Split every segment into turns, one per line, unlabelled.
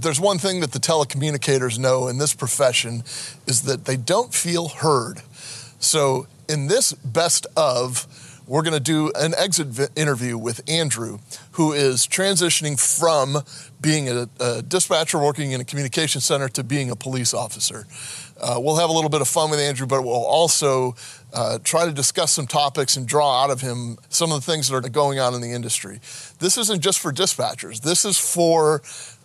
But there's one thing that the telecommunicators know in this profession is that they don't feel heard. So in this best of, we're going to do an exit vi- interview with Andrew, who is transitioning from being a, a dispatcher working in a communication center to being a police officer. Uh, we'll have a little bit of fun with Andrew, but we'll also uh, try to discuss some topics and draw out of him some of the things that are going on in the industry. This isn't just for dispatchers. This is for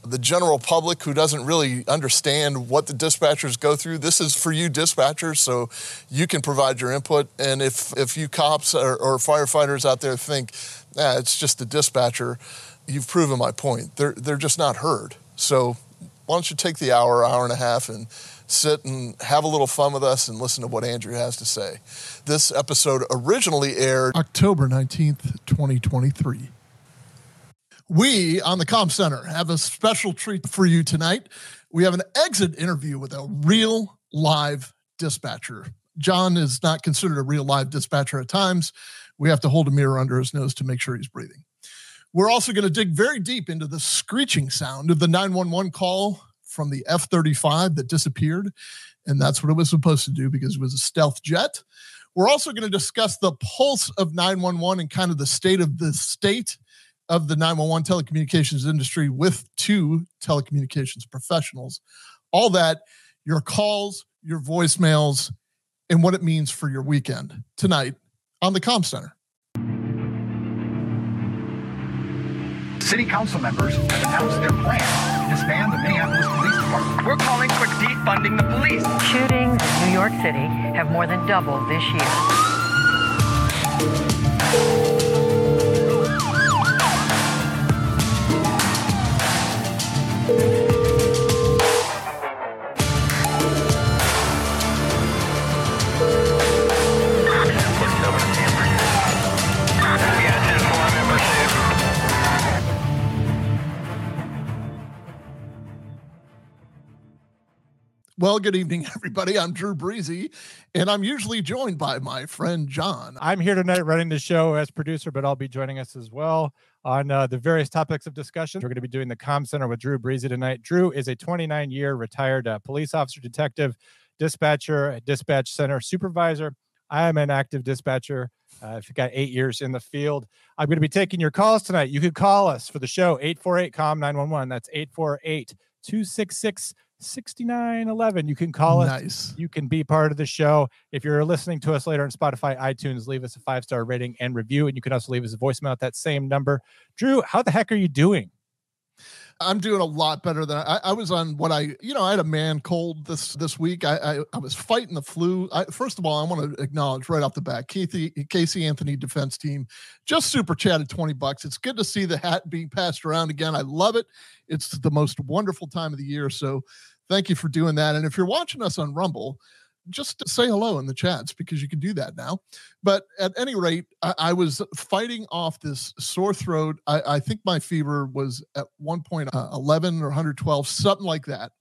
the general public who doesn't really understand what the dispatchers go through. This is for you dispatchers, so you can provide your input. And if, if you cops or, or firefighters out there think, ah, it's just the dispatcher, you've proven my point. They're, they're just not heard. So why don't you take the hour, hour and a half, and sit and have a little fun with us and listen to what Andrew has to say. This episode originally aired
October 19th, 2023. We on the Comm Center have a special treat for you tonight. We have an exit interview with a real live dispatcher. John is not considered a real live dispatcher at times. We have to hold a mirror under his nose to make sure he's breathing. We're also going to dig very deep into the screeching sound of the 911 call from the F 35 that disappeared. And that's what it was supposed to do because it was a stealth jet. We're also going to discuss the pulse of 911 and kind of the state of the state of the 911 telecommunications industry with two telecommunications professionals. All that, your calls, your voicemails, and what it means for your weekend tonight on the Comm Center.
City council members have announced their plan to disband the Minneapolis Police Department.
We're calling for defunding the police.
Shootings in New York City have more than doubled this year.
Well, good evening, everybody. I'm Drew Breezy, and I'm usually joined by my friend John.
I'm here tonight running the show as producer, but I'll be joining us as well on uh, the various topics of discussion. We're going to be doing the Comm Center with Drew Breezy tonight. Drew is a 29 year retired uh, police officer, detective, dispatcher, dispatch center supervisor. I am an active dispatcher. Uh, I've got eight years in the field. I'm going to be taking your calls tonight. You could call us for the show 848 COM 911. That's 848 266 6911. You can call us.
Nice.
You can be part of the show. If you're listening to us later on Spotify, iTunes, leave us a five star rating and review. And you can also leave us a voicemail at that same number. Drew, how the heck are you doing?
I'm doing a lot better than I, I was on what I, you know, I had a man cold this this week. I I, I was fighting the flu. I, first of all, I want to acknowledge right off the bat, Casey Casey Anthony defense team just super chatted 20 bucks. It's good to see the hat being passed around again. I love it. It's the most wonderful time of the year. So thank you for doing that. And if you're watching us on Rumble, just say hello in the chats because you can do that now. But at any rate, I, I was fighting off this sore throat. I, I think my fever was at one point uh, 11 or 112, something like that.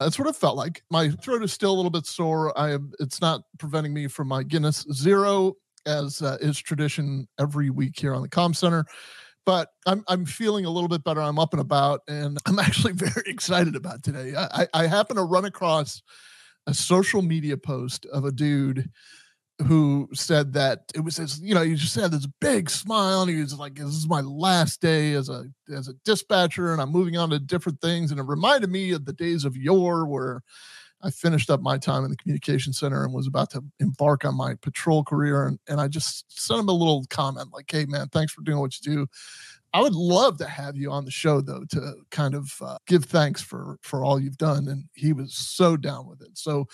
That's what it felt like. My throat is still a little bit sore. I am. It's not preventing me from my Guinness Zero, as uh, is tradition every week here on the Comm Center. But I'm I'm feeling a little bit better. I'm up and about, and I'm actually very excited about today. I, I happen to run across a social media post of a dude who said that it was his, you know, he just had this big smile and he was like, This is my last day as a as a dispatcher, and I'm moving on to different things. And it reminded me of the days of yore where I finished up my time in the communication center and was about to embark on my patrol career. And, and I just sent him a little comment like, Hey man, thanks for doing what you do. I would love to have you on the show though to kind of uh, give thanks for for all you've done, and he was so down with it. So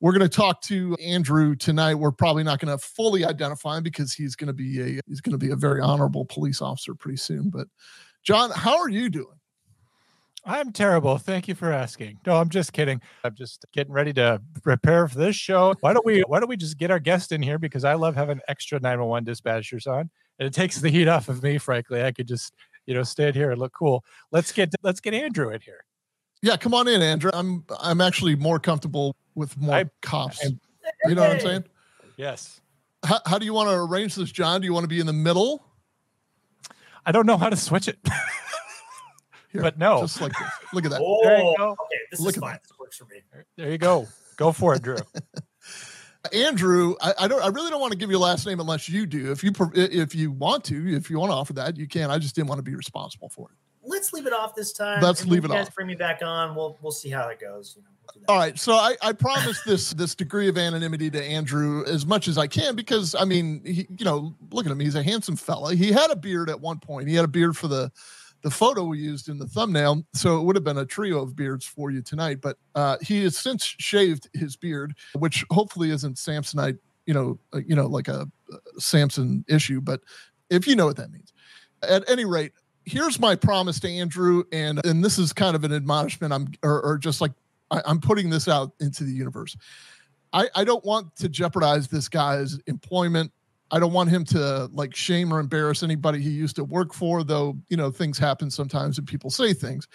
we're going to talk to Andrew tonight. We're probably not going to fully identify him because he's going to be a he's going to be a very honorable police officer pretty soon. But John, how are you doing?
I'm terrible. Thank you for asking. No, I'm just kidding. I'm just getting ready to prepare for this show. Why don't we why don't we just get our guest in here because I love having extra 911 dispatchers on and it takes the heat off of me. Frankly, I could just you know stand here and look cool. Let's get let's get Andrew in here.
Yeah, come on in, Andrew. I'm I'm actually more comfortable with more I, cops. I, you know what I'm saying?
Yes.
How, how do you want to arrange this, John? Do you want to be in the middle?
I don't know how to switch it.
Here,
But no.
just like this. Look at that.
Oh,
There you oh, go.
okay. This
Look
is fine.
that.
This works for me.
There you go. Go for it, Drew.
Andrew, I, I don't. I really don't want to give your last name unless you do. If you if you want to, if you want to offer that, you can. I just didn't want to be responsible for it.
Let's leave it off this time.
Let's
and
leave it
you guys
off.
Bring me back on. We'll we'll see how it goes. You know, we'll.
All right. So I, I promised this this degree of anonymity to Andrew as much as I can because I mean, he, you know, look at him. He's a handsome fella. He had a beard at one point. He had a beard for the the photo we used in the thumbnail. So it would have been a trio of beards for you tonight. But uh, he has since shaved his beard, which hopefully isn't Samsonite. You know, uh, you know, like a, a Samson issue. But if you know what that means, at any rate. Here's my promise to Andrew, and and this is kind of an admonishment. I'm or, or just like I, I'm putting this out into the universe. I, I don't want to jeopardize this guy's employment. I don't want him to like shame or embarrass anybody he used to work for, though, you know, things happen sometimes and people say things.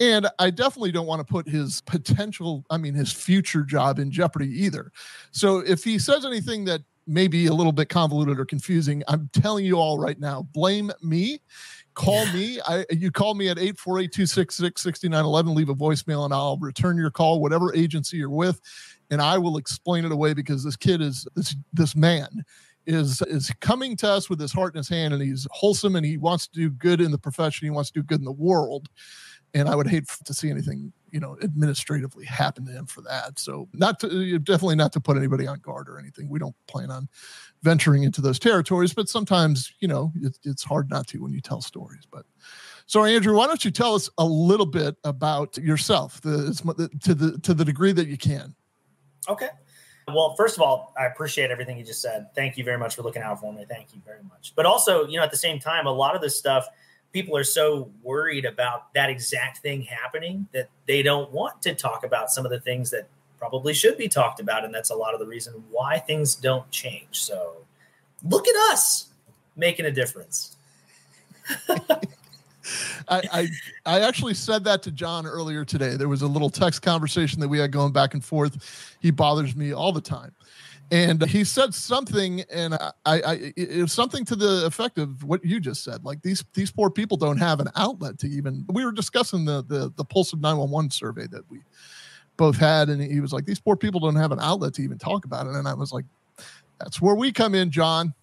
And I definitely don't want to put his potential, I mean, his future job in jeopardy either. So if he says anything that may be a little bit convoluted or confusing, I'm telling you all right now, blame me call me. I you call me at 848-266-6911, leave a voicemail and I'll return your call, whatever agency you're with, and I will explain it away because this kid is this this man is is coming to us with his heart in his hand and he's wholesome and he wants to do good in the profession, he wants to do good in the world. And I would hate to see anything, you know, administratively happen to him for that. So not to uh, definitely not to put anybody on guard or anything. We don't plan on venturing into those territories, but sometimes, you know, it, it's hard not to when you tell stories. But so, Andrew, why don't you tell us a little bit about yourself, the, to the to the degree that you can?
Okay. Well, first of all, I appreciate everything you just said. Thank you very much for looking out for me. Thank you very much. But also, you know, at the same time, a lot of this stuff, people are so worried about that exact thing happening that they don't want to talk about some of the things that probably should be talked about. And that's a lot of the reason why things don't change. So look at us making a difference.
I, I I actually said that to John earlier today. There was a little text conversation that we had going back and forth. He bothers me all the time. And he said something, and I, I, it was something to the effect of what you just said. Like these, these poor people don't have an outlet to even. We were discussing the the the Pulse of nine one one survey that we both had, and he was like, "These poor people don't have an outlet to even talk about it." And I was like, "That's where we come in, John."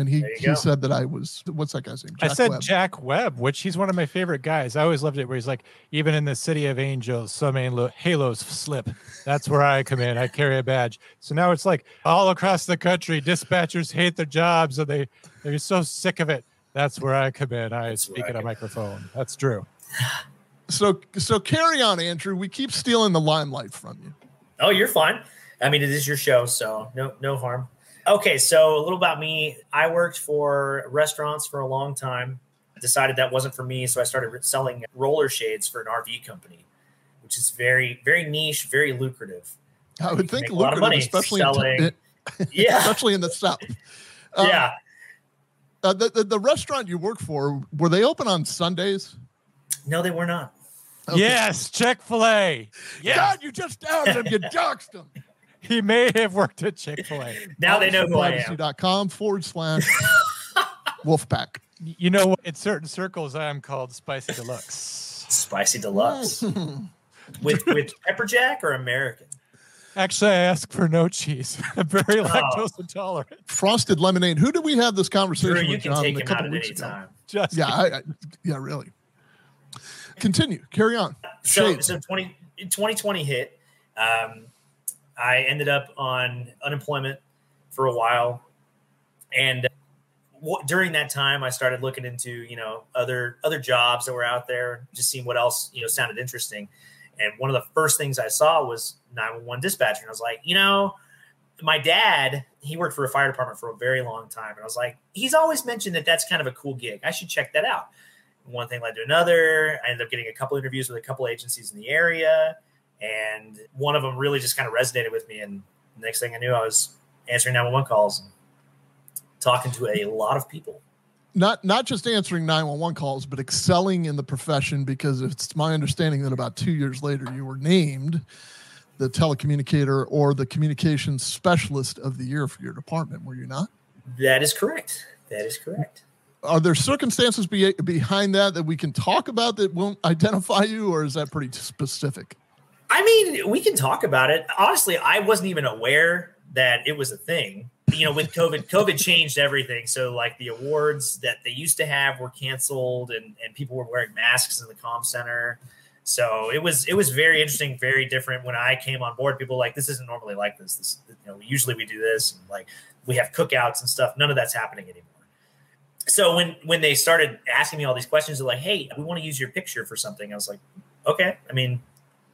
And he
There
he
go.
said that I was what's that guy's name?
I said
Webb.
Jack Webb, which he's one of my favorite guys. I always loved it where he's like, even in the city of angels, some halo- halos slip. That's where I come in. I carry a badge. So now it's like all across the country, dispatchers hate their jobs and they they're so sick of it. That's where I come in. I
That's
speak at a microphone. That's true.
So so carry on, Andrew. We keep stealing the limelight from you.
Oh, you're fine. I mean, it is your show, so no no harm. Okay, so a little about me. I worked for restaurants for a long time. Decided that wasn't for me, so I started selling roller shades for an RV company, which is very very niche, very lucrative.
I would think
make a lot of
lucrative,
money
especially
selling-
in,
Yeah,
especially in the south. Um,
yeah.
uh, the, the the restaurant you work for were they open on Sundays?
No, they were not.
Okay.
Yes, Chick fil A. Yes.
God, you just outed him. You doxed him.
He may have worked at Chick fil A.
Now they know who I am.
Privacy.com forward slash Wolfpack.
You know, what? in certain circles, I am called Spicy Deluxe.
Spicy deluxe with with pepper jack or American.
Actually, I ask for no cheese. I'm very lactose intolerant.
Frosted lemonade. Who did we have this conversation
Drew, you
with
can
John
take
a
him
couple
out at
weeks
any
ago?
time.
Just
Yeah, I, I, yeah, really. Continue. Carry on.
so
Shades.
so 20, 2020 hit um, i ended up on unemployment for a while. And uh, w- during that time i started looking into you know other other jobs that were out there just seeing what else you know sounded interesting. And one of the first things i saw was 911 dispatcher. And i was like you know my dad he worked for a fire department for a very long time. And i was like he's always mentioned that that's kind of a cool gig. I should check that out. One thing led to another. I ended up getting a couple interviews with a couple agencies in the area, and one of them really just kind of resonated with me. And next thing I knew, I was answering 911 calls and talking to a lot of people.
not not just answering 911 calls but excelling in the profession because it's my understanding that about two years later you were named the telecommunicator or the communications specialist of the year for your department were you not
That is correct. That is correct.
are there circumstances be, behind that that we can talk about that won't identify you, or is that pretty specific?
I mean, we can talk about it. Honestly, I wasn't even aware that it was a thing. You know, with COVID, COVID changed everything. So, like the awards that they used to have were canceled, and and people were wearing masks in the com center. So it was it was very interesting, very different. When I came on board, people like this isn't normally like this. This you know, usually we do this, and like we have cookouts and stuff. None of that's happening anymore. So when when they started asking me all these questions, they're like, "Hey, we want to use your picture for something." I was like, "Okay." I mean,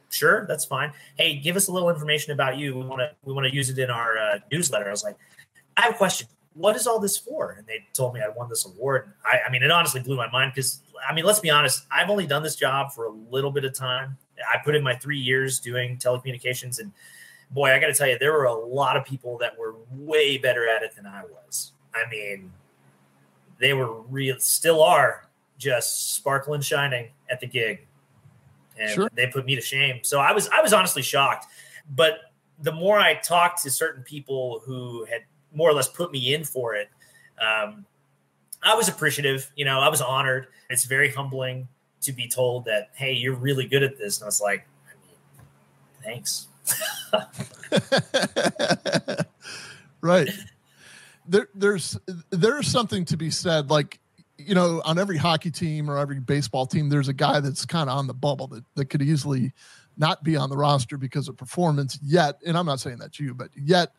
sure, that's fine. Hey, give us a little information about you. We want to we want to use it in our uh, newsletter. I was like, I have a question. What is all this for? And they told me I won this award. I, I mean, it honestly blew my mind because I mean, let's be honest. I've only done this job for a little bit of time. I put in my three years doing telecommunications, and boy, I got to tell you, there were a lot of people that were way better at it than I was. I mean, they were real, still are just sparkling, shining at the gig and sure. they put me to shame. So I was I was honestly shocked. But the more I talked to certain people who had more or less put me in for it, um, I was appreciative. You know, I was honored. It's very humbling to be told that, hey, you're really good at this. And I was like, I mean, thanks.
right. There, there's there's something to be said. Like you know, on every hockey team or every baseball team, there's a guy that's kind of on the bubble that, that could easily not be on the roster because of performance yet. And I'm not saying that to you, but yet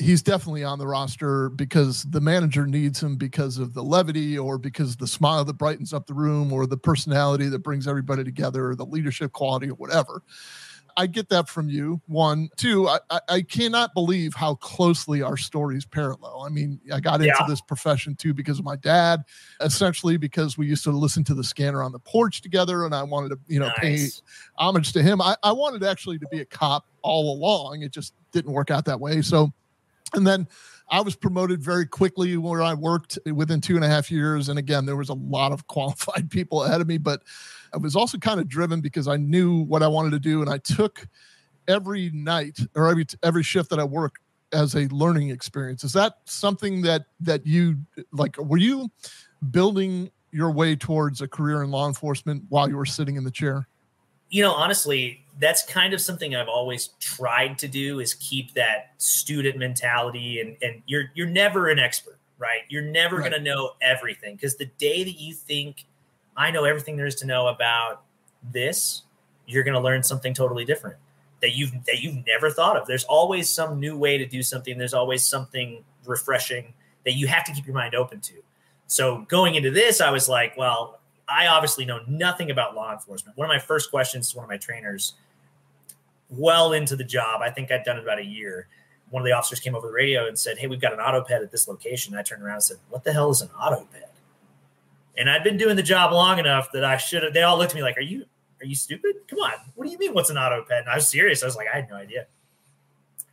he's definitely on the roster because the manager needs him because of the levity or because the smile that brightens up the room or the personality that brings everybody together or the leadership quality or whatever. I get that from you. One, two, I, I, cannot believe how closely our stories parallel. I mean, I got into yeah. this profession too because of my dad, essentially because we used to listen to the scanner on the porch together, and I wanted to, you know, nice. pay homage to him. I, I wanted actually to be a cop all along. It just didn't work out that way. So, and then I was promoted very quickly where I worked within two and a half years. And again, there was a lot of qualified people ahead of me, but I was also kind of driven because I knew what I wanted to do, and I took every night or every every shift that I worked as a learning experience. Is that something that that you like? Were you building your way towards a career in law enforcement while you were sitting in the chair?
You know, honestly, that's kind of something I've always tried to do is keep that student mentality and and you're you're never an expert, right? You're never right. going to know everything because the day that you think I know everything there is to know about this, you're going to learn something totally different that you've that you've never thought of. There's always some new way to do something. There's always something refreshing that you have to keep your mind open to. So going into this, I was like, well, I obviously know nothing about law enforcement. One of my first questions to one of my trainers, well into the job, I think I'd done it about a year. One of the officers came over the radio and said, Hey, we've got an auto ped at this location. And I turned around and said, What the hell is an auto ped? And I'd been doing the job long enough that I should have. They all looked at me like, "Are you are you stupid? Come on, what do you mean? What's an auto ped?" And I was serious. I was like, I had no idea.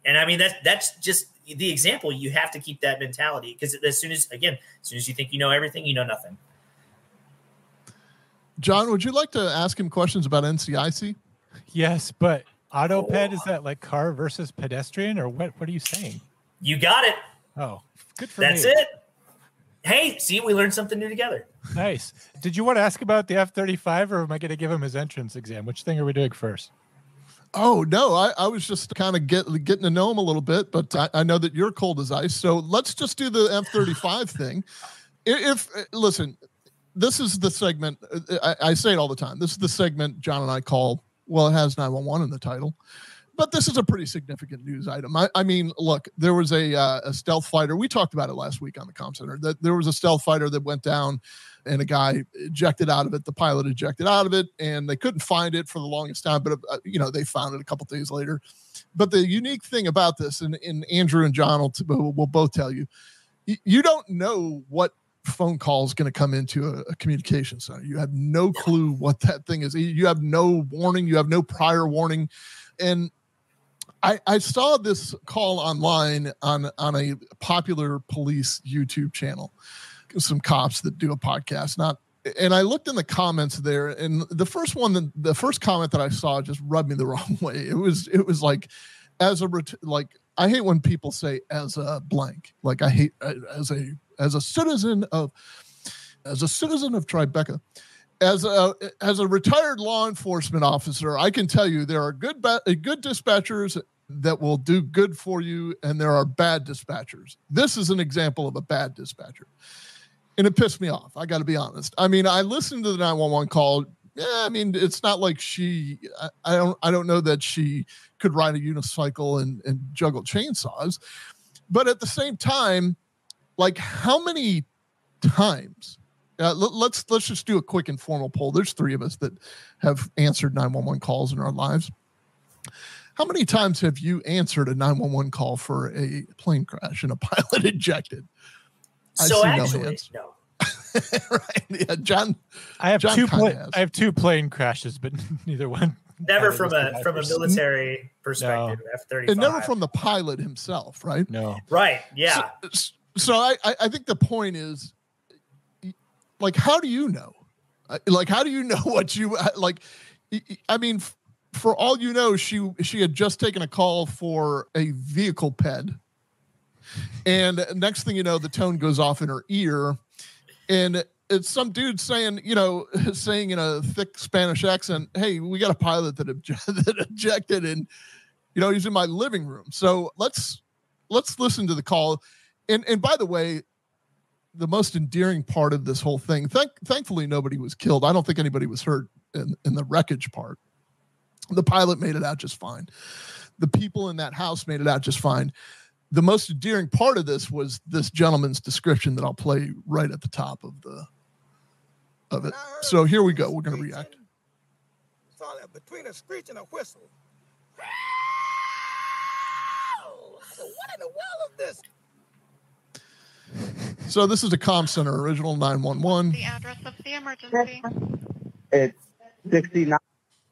And I mean that's that's just the example. You have to keep that mentality because as soon as again, as soon as you think you know everything, you know nothing.
John, would you like to ask him questions about NCIC?
Yes, but auto oh, ped is that like car versus pedestrian or what? What are you saying?
You got it.
Oh, good for
That's
me.
it. Hey, see, we learned something new together.
Nice. Did you want to ask about the F 35 or am I going to give him his entrance exam? Which thing are we doing first?
Oh no, I, I was just kind of get, getting to know him a little bit, but I, I know that you're cold as ice. So let's just do the F-35 thing. If, if listen, this is the segment. I, I, say it all the time. This is the segment John and I call. Well, it has 911 in the title but this is a pretty significant news item. I, I mean, look, there was a, uh, a stealth fighter. We talked about it last week on the Comm Center. That there was a stealth fighter that went down, and a guy ejected out of it. The pilot ejected out of it, and they couldn't find it for the longest time. But uh, you know, they found it a couple days later. But the unique thing about this, and, and Andrew and John will, will both tell you, you don't know what phone call is going to come into a, a, communication center. You have no clue what that thing is. You have no warning. You have no prior warning. And I, I saw this call online on on a popular police YouTube channel. Some cops that do a podcast, not and I looked in the comments there, and the first one, the first comment that I saw just rubbed me the wrong way. It was, it was like, as a like, I hate when people say as a blank. Like I hate uh, as a as a citizen of. as a citizen of Tribeca, as a as a retired law enforcement officer, I can tell you there are good good dispatchers that will do good for you, and there are bad dispatchers. This is an example of a bad dispatcher, and it pissed me off. I got to be honest. I mean, I listened to the nine one one call. Yeah, I mean, it's not like she. I, I don't. I don't know that she could ride a unicycle and and juggle chainsaws, but at the same time, like how many times? Uh, let, let's let's just do a quick informal poll. There's three of us that have answered 911 calls in our lives. How many times have you answered a 911 call for a plane crash and a pilot ejected? I
So
see no
actually,
hands.
no.
right. Yeah, John.
I have
John
two. Pla- I have two plane crashes, but neither one.
Never from a
the
from a military perspective. F thirty
And never from the pilot himself, right?
No.
Right. Yeah.
So, so I, I I think the point is, like, how do you know? Uh, Like, how do you know what you like? I mean, for all you know, she she had just taken a call for a vehicle ped, and next thing you know, the tone goes off in her ear, and it's some dude saying, you know, saying in a thick Spanish accent, "Hey, we got a pilot that, obje- that ejected, and you know, he's in my living room." So let's let's listen to the call. And and by the way, the most endearing part of this whole thing, thank thankfully nobody was killed. I don't think anybody was hurt in, in the wreckage part. The pilot made it out just fine. The people in that house made it out just fine. The most endearing part of this was this gentleman's description that I'll play right at the top of the of it. So here we go. We're gonna react.
It's all that between a screech and a whistle. I what in the world is this?
So this is a comm center, original 911.
The address of the emergency.
It's 69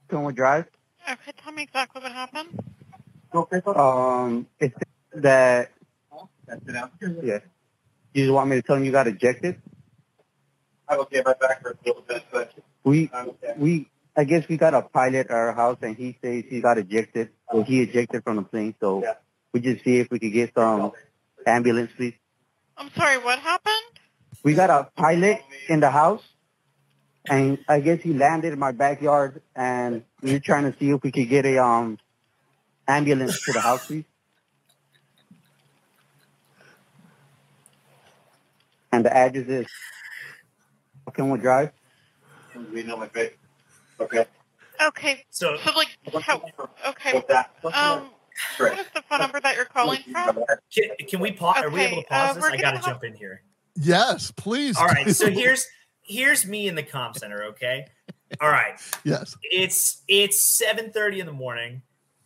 Conwood Drive.
Okay, tell me exactly what happened.
Um, it's that. Yeah. You just want me to tell him you got ejected?
I will get my back for a little bit, but
We, we, I guess we got a pilot at our house and he says he got ejected. So he ejected from the plane. So
Yeah.
we just see if we could get some ambulance, please.
I'm sorry, what happened?
We got a pilot in the house and I guess he landed in my backyard and we are trying to see if we could get a, um, ambulance to the house, please. And the address is Kenwood Drive.
we know my face. Okay.
Okay,
So
so like, how, okay,
What's
um, what is the phone number that you're calling from?
can, can we pause? Are we able to
Okay, uh,
pause this? I got to jump in here.
Yes, please.
All right. So here's here's me in the comm center. Okay. All right.
yes.
It's it's seven thirty in the morning.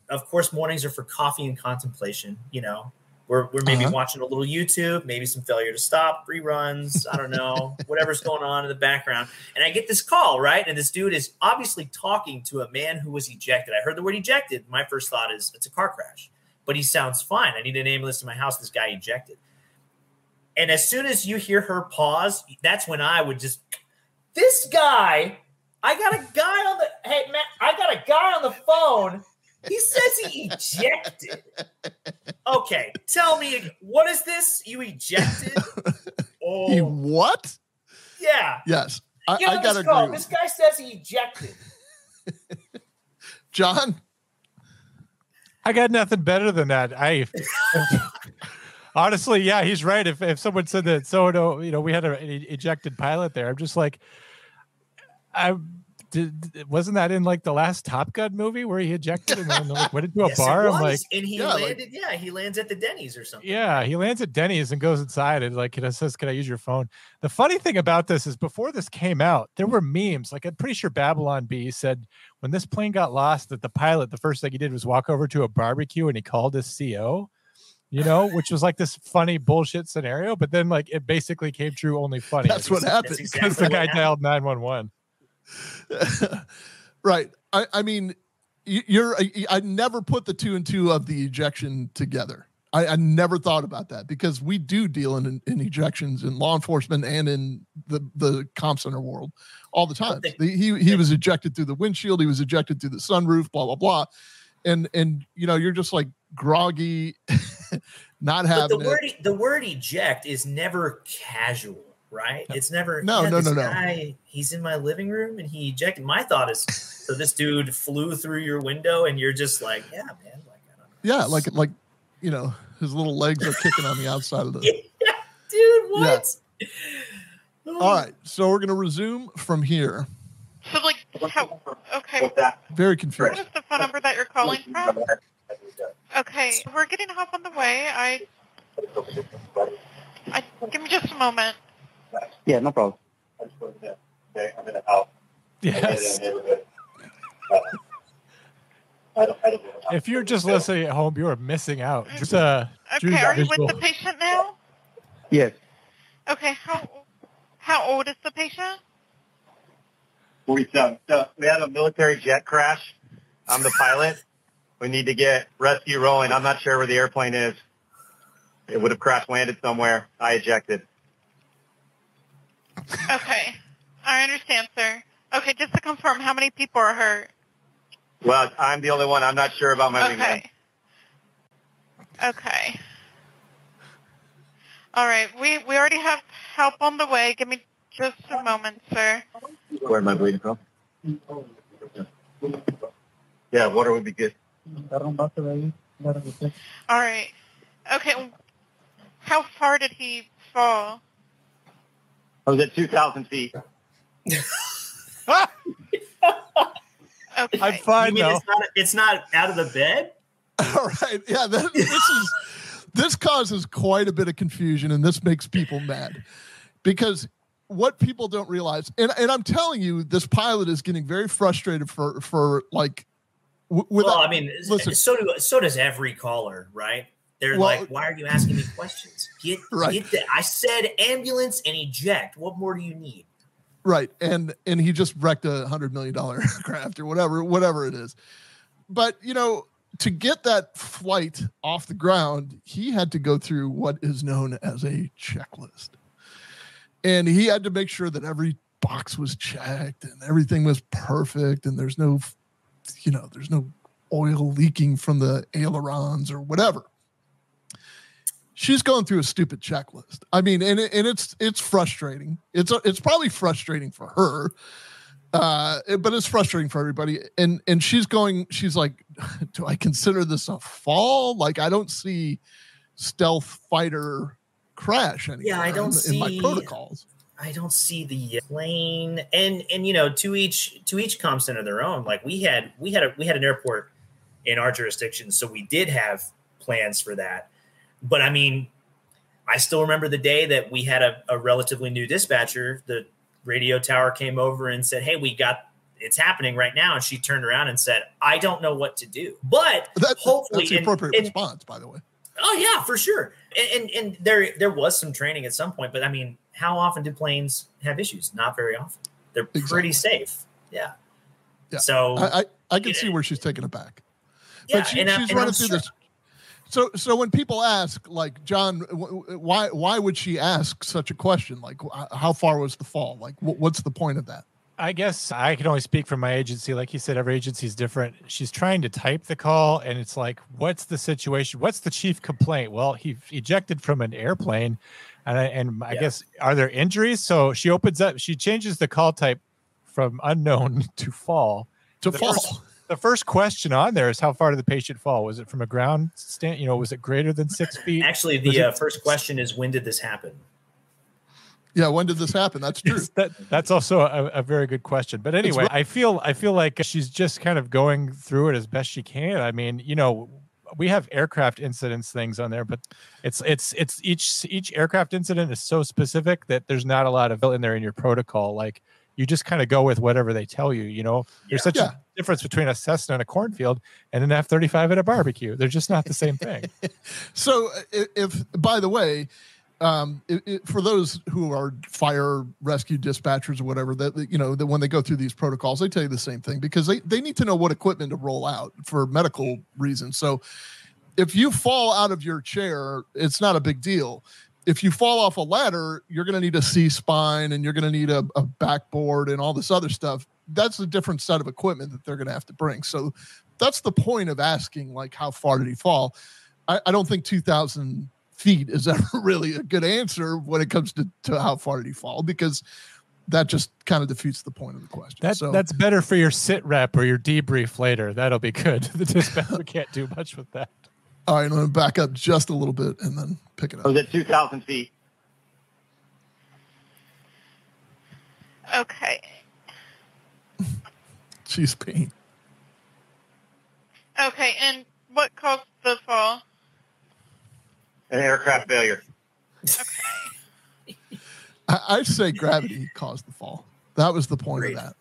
Of course, mornings are for coffee and contemplation. You know, we're we're maybe
Uh-huh.
watching a little YouTube, maybe some failure to stop reruns. I don't know, whatever's going on in the background. And I get this call right, and this dude is obviously talking to a man who was ejected. I heard the word ejected. My first thought is it's a car crash, but he sounds fine. I need an ambulance to my house. This guy ejected. And as soon as you hear her pause, that's when I would just this guy I got a guy on the hey Matt, I got a guy on the phone. He says he ejected. Okay, tell me what is this? You ejected? Oh
He what?
yeah.
Yes. I,
Get
I
on
gotta
this call.
agree.
This guy says he ejected.
John,
I got nothing better than that. I honestly, yeah, he's right. If if someone said that, so you know, we had an ejected pilot there, I'm just like, I did. Wasn't that in like the last Top Gun movie where he ejected and then like went into a
Yes, it
bar? I'm
was.
like,
and he
Yeah, like-
landed. yeah, he lands at the Denny's or something.
yeah, he lands at Denny's and goes inside and like, it says, "Can I use your phone?" The funny thing about this is, before this came out, there were memes. Like, I'm pretty sure Babylon Bee said when this plane got lost, that the pilot, the first thing he did was walk over to a barbecue and he called his CO. You know, which was like this funny bullshit scenario, but then like it basically came true only funny.
that's what happened.
Because
exactly
the guy
what
dialed 911.
right. I, I mean, you- you're. I, never put the two and two of the ejection together. I, I never thought about that because we do deal in, in, ejections in law enforcement and in the the comp center world all the time. he he was ejected through the windshield. He was ejected through the sunroof. Blah blah blah. And and you know you're just like groggy, not
But the
having it.
word the word eject is never casual. Right? It's never
No,
yeah,
no,
this
no, no.
He's in my living room and he ejected. My thought is, so this dude flew through your window, and you're just like, yeah, man. Like, I don't know.
Yeah, like like you know, his little legs are kicking on the outside of the.
dude, what?
All right, so we're gonna resume from here.
So like, how? Okay.
Very
What
confused.
is the phone number that you're calling from? Okay, we're getting off on the way. I, I give me just a moment.
Yeah, no problem. I'm in the house.
Yes. If you're just listening at home, you are missing out. Just, uh, Drew's
Okay, are you with the patient now?
Yes.
Okay, how how old is the patient?
Forty-seven. So we had a military jet crash. I'm the pilot. We need to get rescue rolling. I'm not sure where the airplane is. It would have crash landed somewhere. I ejected.
Okay, I understand, sir. Okay, just to confirm, how many people are hurt?
Well, I'm the only one. I'm not sure about my wingman.
Okay. Okay. All right, we we already have help on the way. Give me just a moment, sir.
Where am I bleeding from? Yeah, water would be good.
All right. Okay. How far did he fall?
I was at 2,000 feet.
Okay.
I'm fine
You mean
though.
it's not, it's not out of the bed?
All right, yeah, that, this is this causes quite a bit of confusion, and this makes people mad because what people don't realize, and and I'm telling you, this pilot is getting very frustrated for for like. W- without,
well, I mean,
listen,
so do so does every caller, right? They're
Well-
like, "Why are you asking me questions? Get
Right.
get the." I said ambulance and eject. What more do you need?
right and and he just wrecked a hundred million dollar aircraft or whatever whatever it is but you know to get that flight off the ground he had to go through what is known as a checklist and he had to make sure that every box was checked and everything was perfect and there's no you know there's no oil leaking from the ailerons or whatever she's going through a stupid checklist. I mean, and it, and it's it's frustrating. It's it's probably frustrating for her, uh, but it's frustrating for everybody. And and she's going. She's like, do I consider this a fall? Like I don't see stealth fighter crash anymore.
Yeah, I don't
in, in my protocols.
I don't see the plane, and and you know, to each to each com center their own. Like we had we had a we had an airport in our jurisdiction, so we did have plans for that. But I mean, I still remember the day that we had a, a relatively new dispatcher. The radio tower came over and said, "Hey, we got it's happening right now," and she turned around and said, "I don't know what to do." But
That,
hopefully,
that's the appropriate
and-
response, by the way.
Oh yeah, for sure. And, and and there there was some training at some point, but I mean, how often do planes have issues? Not very often. They're pretty safe. Yeah.
Yeah.
So
I I, I can see where she's taking it back.
Yeah,
but she,
and
she's
and
running
I'm
through
sure-
this. So, so when people ask, like John, why why would she ask such a question? Like, how far was the fall? Like, what's the point of that?
I guess I can only speak from my agency. Like you said, every agency is different. She's trying to type the call, and it's like, what's the situation? What's the chief complaint? Well, he ejected from an airplane, and I, and I guess are there injuries? So she opens up. She changes the call type from unknown to fall.
To
The
fall.
first- the first question on there is how far did the patient fall? Was it from a ground stand? You know, was it greater than six feet?
actually, the
it-
uh, first question is when did this happen?
Yeah, when did this happen? That's true.
Yes, that that's also a, a very good question. But anyway, I feel I feel like she's just kind of going through it as best she can. I mean, you know, we have aircraft incidents things on there, but it's it's it's each each aircraft incident is so specific that there's not a lot of in there in your protocol. Like you just kind of go with whatever they tell you. You know, there's such
Yeah.
a difference between a Cessna and a cornfield and an F thirty five at a barbecue. They're just not the same thing.
So, if by the way, um, i i for those who are fire rescue dispatchers or whatever, that that, you know, that when they go through these protocols, they tell you the same thing because they they need to know what equipment to roll out for medical reasons. So, if you fall out of your chair, it's not a big deal. If you fall off a ladder, you're going to need a C spine and you're going to need a, a backboard and all this other stuff. That's a different set of equipment that they're going to have to bring. So that's the point of asking, like, how far did he fall? I, I don't think 2,000 feet is ever really a good answer when it comes to, to how far did he fall because that just kind of defeats the point of the question.
That,
so
that's better for your sit rep or your debrief later. That'll be good. The dispatcher can't do much with that.
All right, I'm going to back up just a little bit and then pick it
I
up.
was at 2,000 feet.
Okay.
She's pain.
Okay, and what caused the fall?
An aircraft failure.
I, I'd say gravity caused the fall. That was the point
Great.
of that.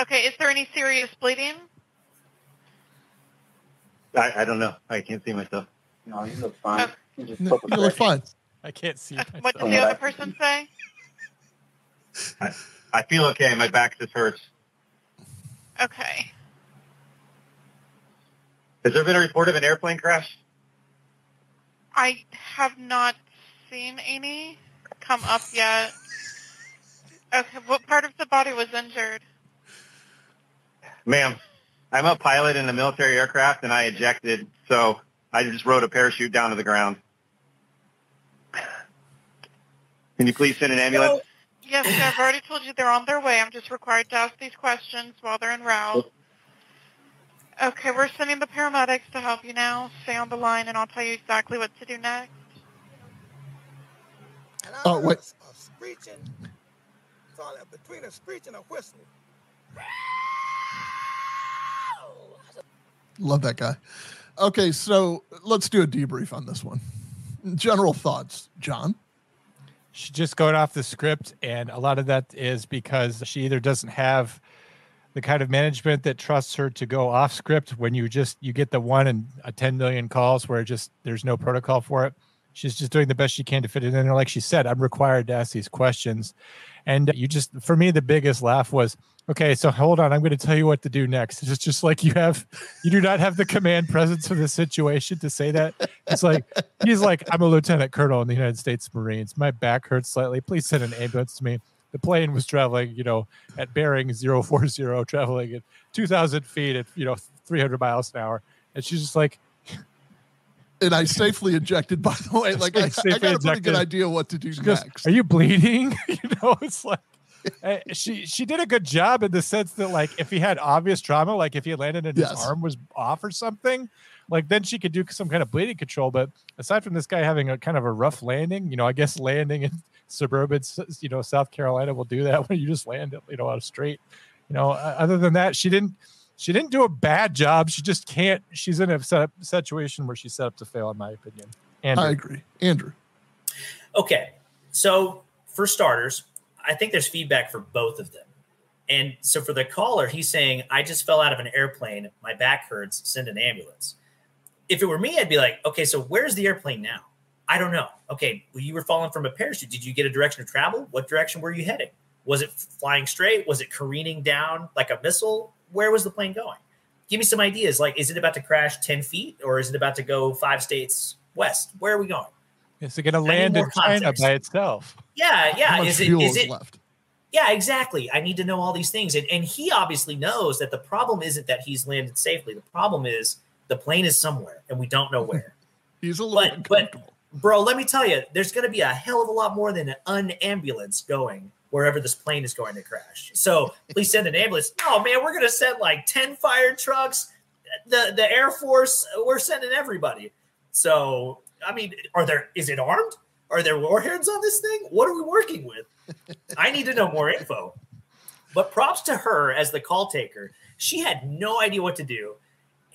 Okay, is there any serious bleeding?
I, I don't know. I can't see myself.
No, you look fine. Um, you just
No, you look fine.
I can't see.
Uh, what did the other person say?
I feel okay. My back just hurts.
Okay.
Has there been a report of an airplane crash?
I have not seen any come up yet. Okay, what part of the body was injured?
Ma'am, I'm a pilot in a military aircraft and I ejected, so I just rode a parachute down to the ground. Can you please send an ambulance?
Yes, sir, I've already told you they're on their way. I'm just required to ask these questions while they're en route. Okay, we're sending the paramedics to help you now. Stay on the line and I'll tell you exactly what to do next.
And I
Oh,
heard
wait.
A, a screeching. Saw that between a screech and a whistle.
Love that guy. Okay, so let's do a debrief on this one. General thoughts, John.
She's just going off the script, and a lot of that is because she either doesn't have the kind of management that trusts her to go off script when you just you get the one and a 10 million calls where just there's no protocol for it. She's just doing the best she can to fit it in there. Like she said, I'm required to ask these questions. And you just, for me, the biggest laugh was, okay, so hold on, I'm going to tell you what to do next. It's just like you have, you do not have the command presence for the situation to say that. It's like, he's like, I'm a lieutenant colonel in the United States Marines. My back hurts slightly. Please send an ambulance to me. The plane was traveling, you know, at bearing 040, traveling at 2,000 feet at, you know, 300 miles an hour. And she's just like,
And I safely ejected, by the way. Like, I, I got a pretty good idea what to do
goes,
next.
Are you bleeding? you know, it's like eh, she she did a good job in the sense that like if he had obvious trauma, like if he landed and his arm was off or something, like then she could do some kind of bleeding control. But aside from this guy having a kind of a rough landing, you know, I guess landing in suburban, you know, South Carolina will do that when you just land, it, you know, out of straight. You know, other than that, she didn't. She didn't do a bad job. She just can't. She's in a set up situation where she's set up to fail, in my opinion. And
I agree. Andrew.
Okay. So for starters, I think there's feedback for both of them. And so for the caller, he's saying, I just fell out of an airplane. My back hurts. Send an ambulance. If it were me, I'd be like, okay, so where's the airplane now? I don't know. Okay, well, you were falling from a parachute. Did you get a direction of travel? What direction were you heading? Was it flying straight? Was it careening down like a missile? Where was the plane going? Give me some ideas. Like, is it about to crash 10 feet or is it about to go five states west? Where are we going?
is it going to land in
more
China
context.
by itself?
Yeah, yeah.
How much
Is it
fuel
is
is
it
left?
yeah, exactly. I need to know all these things. And, and he obviously knows that the problem isn't that he's landed safely. The problem is the plane is somewhere and we don't know where.
He's a little
But- but-
uncomfortable.
Bro, let me tell you, there's going to be a hell of a lot more than an ambulance going wherever this plane is going to crash. So please send an ambulance. No, man, we're going to send like 10 fire trucks. The, the Air Force, we're sending everybody. So, I mean, are there, is it armed? Are there warheads on this thing? What are we working with? I need to know more info. But props to her as the call taker. She had no idea what to do.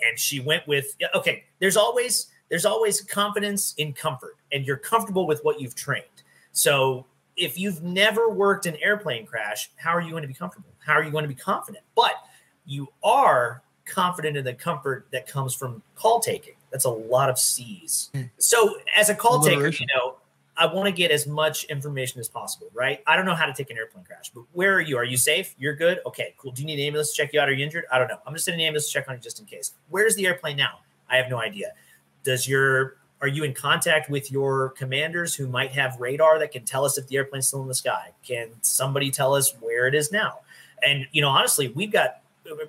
And she went with okay, there's always there's always confidence in comfort, and you're comfortable with what you've trained. So if you've never worked an airplane crash, how are you going to be comfortable? How are you going to be confident? But you are confident in the comfort that comes from call taking. That's a lot of C's. Hmm. So as a call taker, you know, I want to get as much information as possible, right? I don't know how to take an airplane crash, but where are you? Are you safe? You're good? Okay, cool. Do you need an ambulance to check you out? Are you injured? I don't know. I'm just sending an ambulance to check on you just in case. Where's the airplane now? I have no idea. Does your are you in contact with your commanders who might have radar that can tell us if the airplane's still in the sky? Can somebody tell us where it is now? And you know, honestly, we've got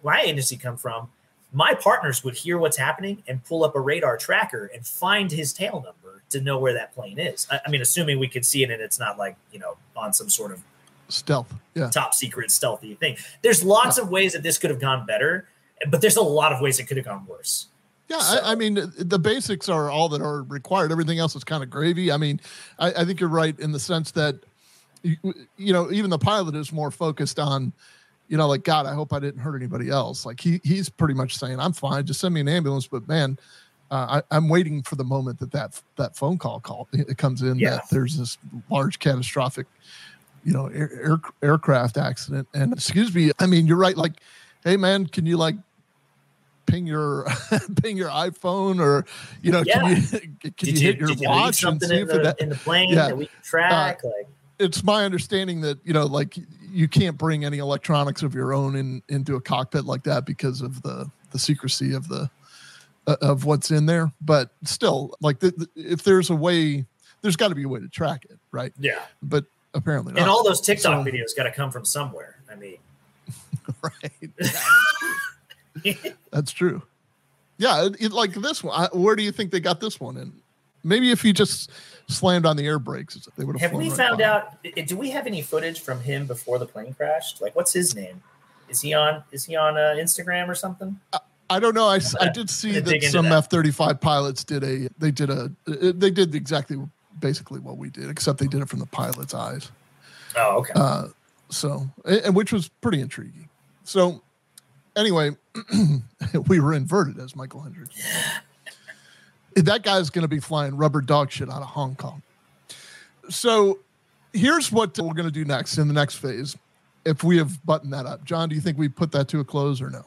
my agency come from. my partners would hear what's happening and pull up a radar tracker and find his tail number to know where that plane is. I, I mean, assuming we could see it and it's not like you know on some sort of
stealth, yeah,
top secret stealthy thing. There's lots of ways that this could have gone better, but there's a lot of ways it could have gone worse.
Yeah, I, I, mean the basics are all that are required. Everything else is kind of gravy. I mean, I, I think you're right in the sense that you, you, know even the pilot is more focused on, you know, like God, I hope I didn't hurt anybody else. Like he he's pretty much saying I'm fine, just send me an ambulance. But man, uh, I, am waiting for the moment that that that phone call call it comes in yeah. that there's this large catastrophic, you know, air, air, aircraft accident. And excuse me, I mean you're right. Like, hey man, can you like ping your ping your iPhone or you know yeah. can you can did you, hit your watch
and see if the, that, in the plane yeah. that we can track uh, like?
it's my understanding that you know like you can't bring any electronics of your own in into a cockpit like that because of the the secrecy of the uh, of what's in there. But still like the, the, if there's a way there's got to be a way to track it right?
Yeah.
But apparently
not. and all those tiktok so, videos got to come from somewhere i mean.
Right That's true. Yeah, it, it, like this one. I, where do you think they got this one in? Maybe if he just slammed on the air brakes, they would
have. Have we
right
found out? Do we have any footage from him before the plane crashed? Like, what's his name? Is he on? Is he on uh, Instagram or something?
I, I don't know. I, I did see that some F thirty five pilots did a. They did a. They did exactly basically what we did, except they did it from the pilot's eyes.
Oh, okay.
Uh, so, and which was pretty intriguing. So, anyway, we were inverted as Michael Hendricks. that guy's going to be flying rubber dog shit out of Hong Kong. So here's what we're going to do next in the next phase. If we have buttoned that up, John, do you think we put that to a close or no?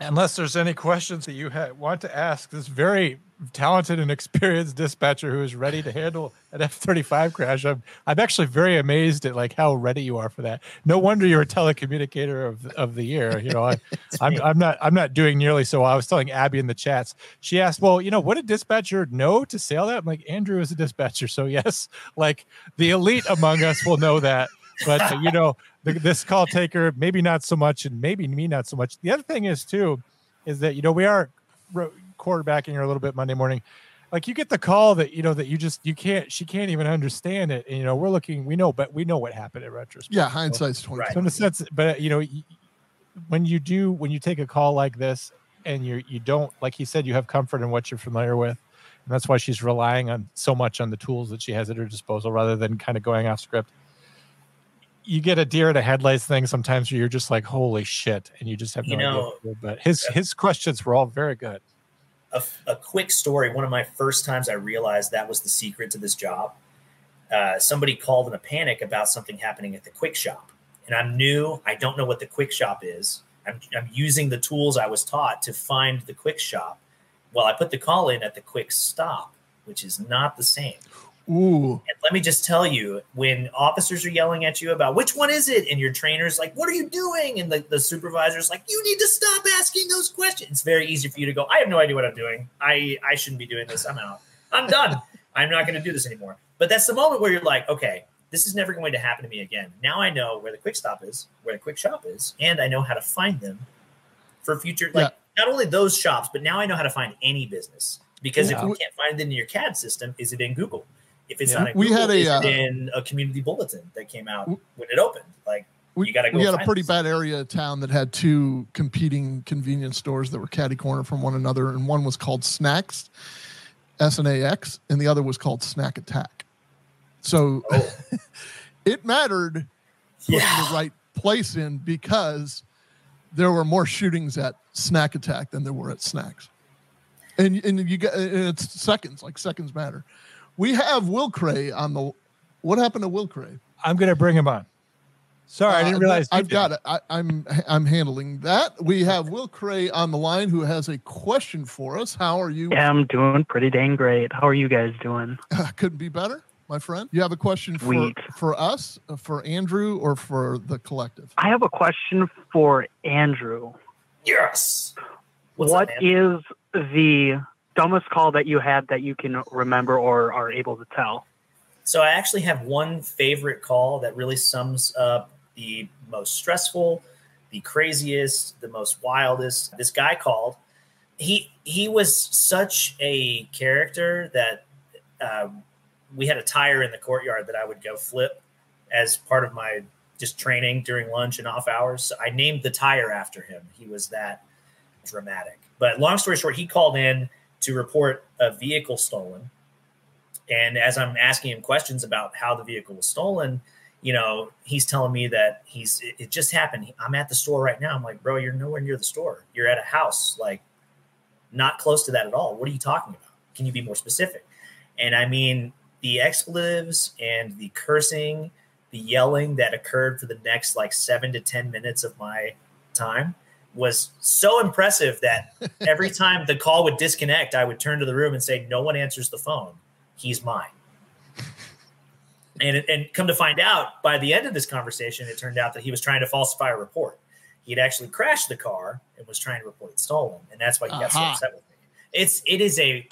Unless there's any questions that you ha- want to ask this very talented and experienced dispatcher who is ready to handle an F-35 crash. I'm I'm actually very amazed at like how ready you are for that. No wonder you're a telecommunicator of of the year. You know, I, I'm I'm not I'm not doing nearly so well. I was telling Abby in the chats. She asked, "Well, you know, what a dispatcher know to sail that?" I'm like, "Andrew is a dispatcher, so yes, like the elite among us will know that." But you know, the, this call taker maybe not so much, and maybe me not so much. The other thing is too, is that you know we are quarterbacking her a little bit Monday morning. Like you get the call that you know that you just you can't she can't even understand it. And you know we're looking we know but we know what happened in retrospect.
Yeah, hindsight's twenty.
So in a sense, but you know when you do when you take a call like this and you you don't like he said you have comfort in what you're familiar with and that's why she's relying on so much on the tools that she has at her disposal rather than kind of going off script you get a deer in the headlights thing sometimes where you're just like holy shit and you just have no
you know,
idea but his his questions were all very good
a, a, quick story. One of my first times I realized that was the secret to this job. Uh, somebody called in a panic about something happening at the quick shop. And I'm new. I don't know what the quick shop is. I'm, I'm using the tools I was taught to find the quick shop. Well, I put the call in at the quick stop, which is not the same.
Ooh.
And let me just tell you, when officers are yelling at you about which one is it, and your trainer's like, "What are you doing?" and the, the supervisor's like, "You need to stop asking those questions." It's very easy for you to go, "I have no idea what I'm doing. I I shouldn't be doing this. I'm out. I'm done. I'm not going to do this anymore." But that's the moment where you're like, "Okay, this is never going to happen to me again." Now I know where the quick stop is, where the quick shop is, and I know how to find them for future. Like yeah. not only those shops, but now I know how to find any business because yeah. if you can't find it in your CAD system, is it in Google? If it's yeah. not we Google, had a uh, in a community bulletin that came out when it opened. Like we, you got to go.
We had a pretty bad area of town that had two competing convenience stores that were catty corner from one another, and one was called Snacks, S N A X, and the other was called Snack Attack. So oh. it mattered putting yeah. the right place in because there were more shootings at Snack Attack than there were at Snacks. And and you get and it's seconds, like seconds matter. We have Will Cray on the. What happened to Will Cray?
I'm going to bring him on. Sorry, uh, I didn't realize.
I've got it. I, am I'm, I'm handling that. We have Will Cray on the line who has a question for us. How are you?
Yeah, I'm doing pretty dang great. How are you guys doing?
Uh, couldn't be better, my friend. You have a question for for us, uh, for Andrew, or for the collective?
I have a question for Andrew.
Yes.
What's what up, is the dumbest call that you had that you can remember or are able to tell?
So I actually have one favorite call that really sums up the most stressful, the craziest, the most wildest. This guy called. He he was such a character that um, we had a tire in the courtyard that I would go flip as part of my just training during lunch and off hours. So I named the tire after him. He was that dramatic. But long story short, he called in to report a vehicle stolen. And as I'm asking him questions about how the vehicle was stolen, you know, he's telling me that he's it, just happened. I'm at the store right now. I'm like, bro, you're nowhere near the store. You're at a house, like not close to that at all. What are you talking about? Can you be more specific? And I mean, the expletives and the cursing, the yelling that occurred for the next like seven to 10 minutes of my time was so impressive that every time the call would disconnect, I would turn to the room and say, No one answers the phone. He's mine. And, and come to find out, by the end of this conversation, it turned out that he was trying to falsify a report. He had actually crashed the car and was trying to report it stolen, and that's why he got so
uh-huh.
upset with me. It's it is a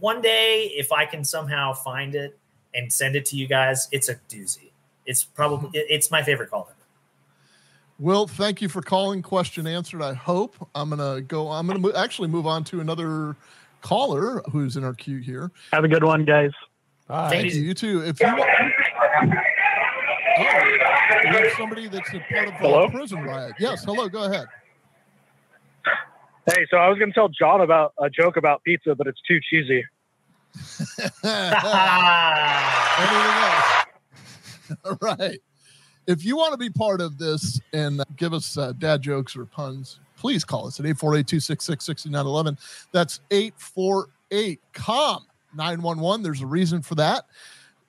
one day if I can somehow find it and send it to you guys, it's a doozy. It's probably mm-hmm. it's my favorite call. ever.
Will, thank you for calling. Question answered. I hope I'm gonna go. I'm gonna mo- actually move on to another caller who's in our queue here.
Have a good one, guys.
Thank you. You too. If you want, oh, we have somebody that's a part of
Hello?
the prison riot. Yes. Hello. Go ahead.
Hey, so I was going to tell John about a joke about pizza, but it's too cheesy.
Anything else? All right. If you want to be part of this and give us uh, dad jokes or puns, please call us at 848 266 6911. That's 848 COM 911. There's a reason for that.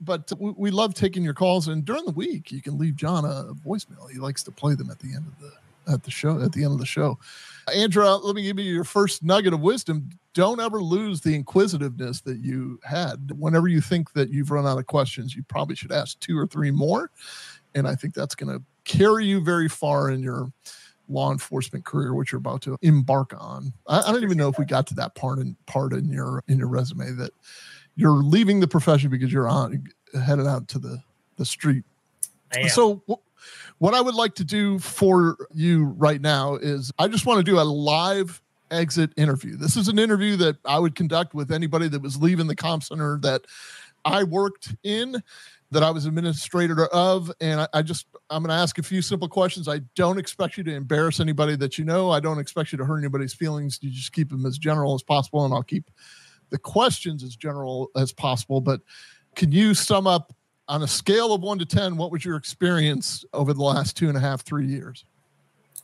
But we, we love taking your calls. And during the week, you can leave John a voicemail. He likes to play them at the end of the at the show at the end of the show. Andrea, let me give you your first nugget of wisdom. Don't ever lose the inquisitiveness that you had. Whenever you think that you've run out of questions, you probably should ask two or three more. And I think that's going to carry you very far in your law enforcement career, which you're about to embark on. I, I don't even know if we got to that part in part in your in your resume that you're leaving the profession because you're on headed out to the the street. So what I would like to do for you right now is I just want to do a live exit interview. This is an interview that I would conduct with anybody that was leaving the comm center that I worked in, that I was administrator of. And I, I just, I'm going to ask a few simple questions. I don't expect you to embarrass anybody that you know. I don't expect you to hurt anybody's feelings. You just keep them as general as possible. And I'll keep the questions as general as possible. But can you sum up on a scale of one to 10, what was your experience over the last two and a half, three years?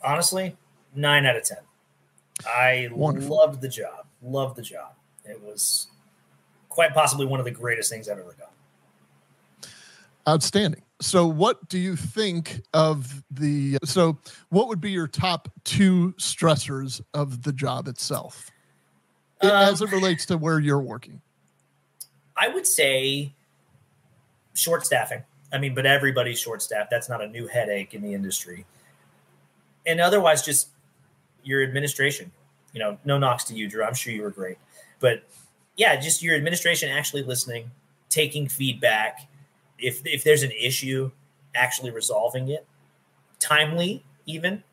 honestly, nine out of ten. I
Wonderful.
loved the job. Loved the job. It was quite possibly one of the greatest things I've ever done.
Outstanding. So, what do you think of the? So, what would be your top two stressors of the job itself, um, as it relates to where you're working?
I would say short staffing. I mean, but everybody's short staffed. That's not a new headache in the industry. And otherwise, just your administration. You know, no knocks to you, Drew. I'm sure you were great. But yeah, just your administration actually listening, taking feedback. If if there's an issue, actually resolving it, timely even.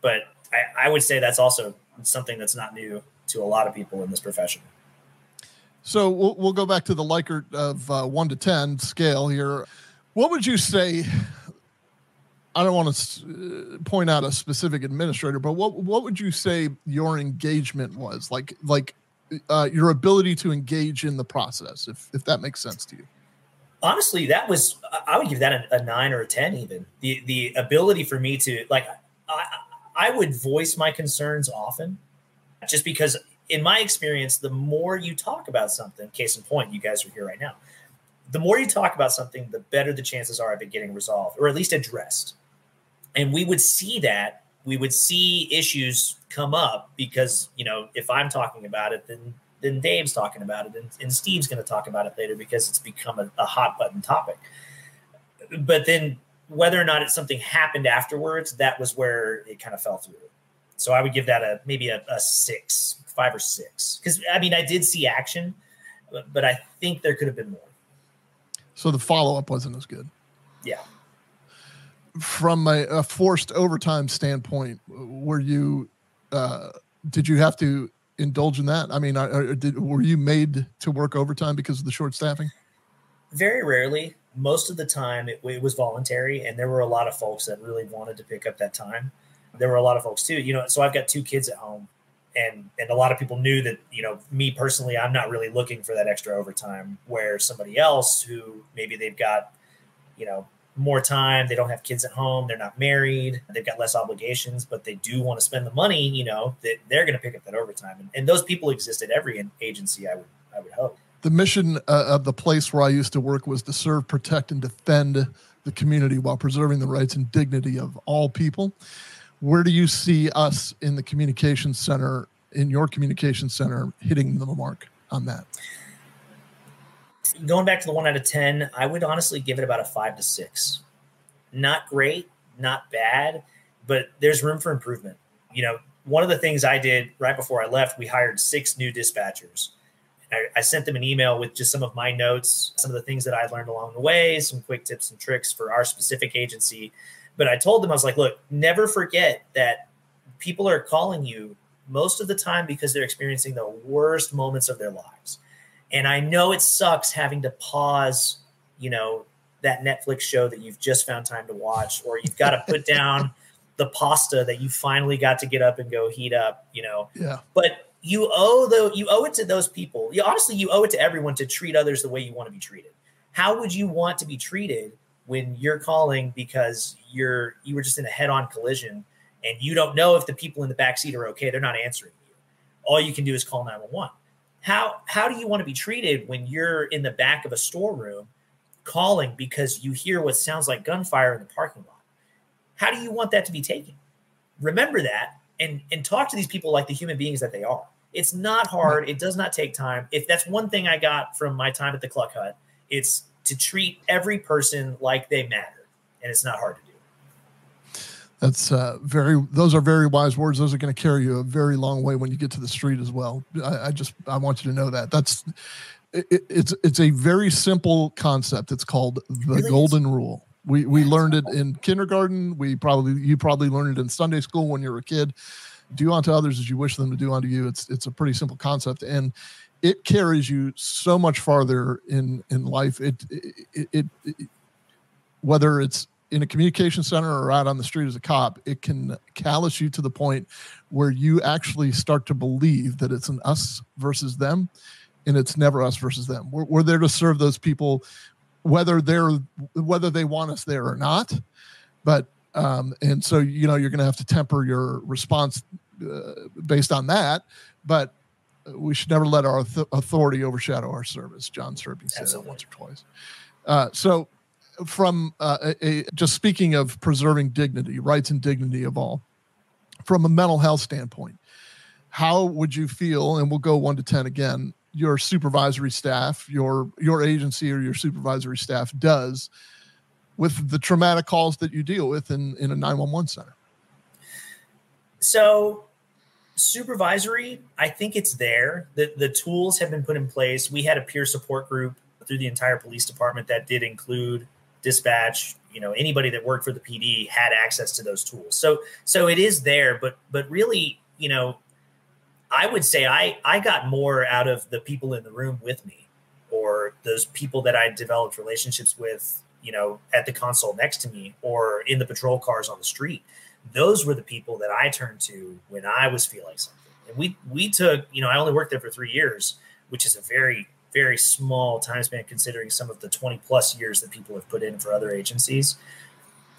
But I, I would say that's also something that's not new to a lot of people in this profession.
So, we'll, we'll go back to the Likert of uh, one to 10 scale here. What would you say? I don't want to uh, point out a specific administrator, but what what would you say your engagement was like? Like uh, your ability to engage in the process, if if that makes sense to you.
Honestly that was i would give that a, a nine or a ten even. The the ability for me to like i i would voice my concerns often just because in my experience the more you talk about something case in point you guys are here right now the more you talk about something the better the chances are of it getting resolved or at least addressed. And we would see that we would see issues come up because you know if i'm talking about it then then dave's talking about it and, and steve's going to talk about it later because it's become a, a hot button topic. But then whether or not it's something happened afterwards that was where it kind of fell through. So i would give that a maybe a, a six five or six. Because i mean i did see action but, but i think there could have been more.
So the follow up wasn't as good.
yeah.
From a, a forced overtime standpoint, were you uh, did you have to indulge in that? I mean, did, were you made to work overtime because of the short staffing?
Very rarely. Most of the time, it, it was voluntary, and there were a lot of folks that really wanted to pick up that time. There were a lot of folks too. You know, so I've got two kids at home, and and a lot of people knew that you know me personally, I'm not really looking for that extra overtime. Where somebody else who maybe they've got, you know, more time. They don't have kids at home. They're not married. They've got less obligations, but they do want to spend the money. You know that they're going to pick up that overtime, and, and, those people exist at every agency. I would I would hope.
The mission uh, of the place where I used to work was to serve, protect, and defend the community while preserving the rights and dignity of all people. Where do you see us in the communication center, in your communication center, hitting the mark on that?
Going back to the one out of 10, I would honestly give it about a five to six. Not great, not bad, but there's room for improvement. You know, one of the things I did right before I left, we hired six new dispatchers. I, I sent them an email with just some of my notes, some of the things that I learned along the way, some quick tips and tricks for our specific agency. But I told them, I was like, look, never forget that people are calling you most of the time because they're experiencing the worst moments of their lives and I know it sucks having to pause, you know, that Netflix show that you've just found time to watch, or you've got to put down the pasta that you finally got to get up and go heat up, you know.
Yeah.
But you owe the you owe it to those people. You honestly you owe it to everyone to treat others the way you want to be treated. How would you want to be treated when you're calling because you're you were just in a head-on collision and you don't know if the people in the back seat are okay? They're not answering you. All you can do is call 911 how how do you want to be treated when you're in the back of a storeroom calling because you hear what sounds like gunfire in the parking lot? How do you want that to be taken? Remember that and and talk to these people like the human beings that they are. It's not hard. It does not take time. If that's one thing I got from my time at the Cluck Hut, it's to treat every person like they matter, and it's not hard to do.
That's uh, very. Those are very wise words. Those are going to carry you a very long way when you get to the street as well. I, I just I want you to know that. That's it, it's it's a very simple concept. It's called the really golden is. rule. We we learned it in kindergarten. We probably you probably learned it in Sunday school when you were a kid. Do unto others as you wish them to do unto you. It's it's a pretty simple concept, and it carries you so much farther in in life. It it, it, it whether it's in a communication center or out on the street as a cop, it can callous you to the point where you actually start to believe that it's an us versus them, and it's never us versus them. We're, we're there to serve those people, whether they're whether they want us there or not. But um, and so you know you're going to have to temper your response uh, based on that. But we should never let our th- authority overshadow our service. John Serby said that once or twice. Uh, so from uh, a, just speaking of preserving dignity, rights and dignity of all, from a mental health standpoint, how would you feel? And we'll go one to ten again. Your supervisory staff, your your agency or your supervisory staff does with the traumatic calls that you deal with in in a nine one one center.
So supervisory i think it's there the, the tools have been put in place we had a peer support group through the entire police department that did include dispatch you know anybody that worked for the pd had access to those tools. So so it is there but but really you know i would say i i got more out of the people in the room with me or those people that i developed relationships with you know at the console next to me or in the patrol cars on the street. Those were the people that i turned to when i was feeling something. And we we took you know i only worked there for three years which is a very very small time span considering some of the 20 plus years that people have put in for other agencies.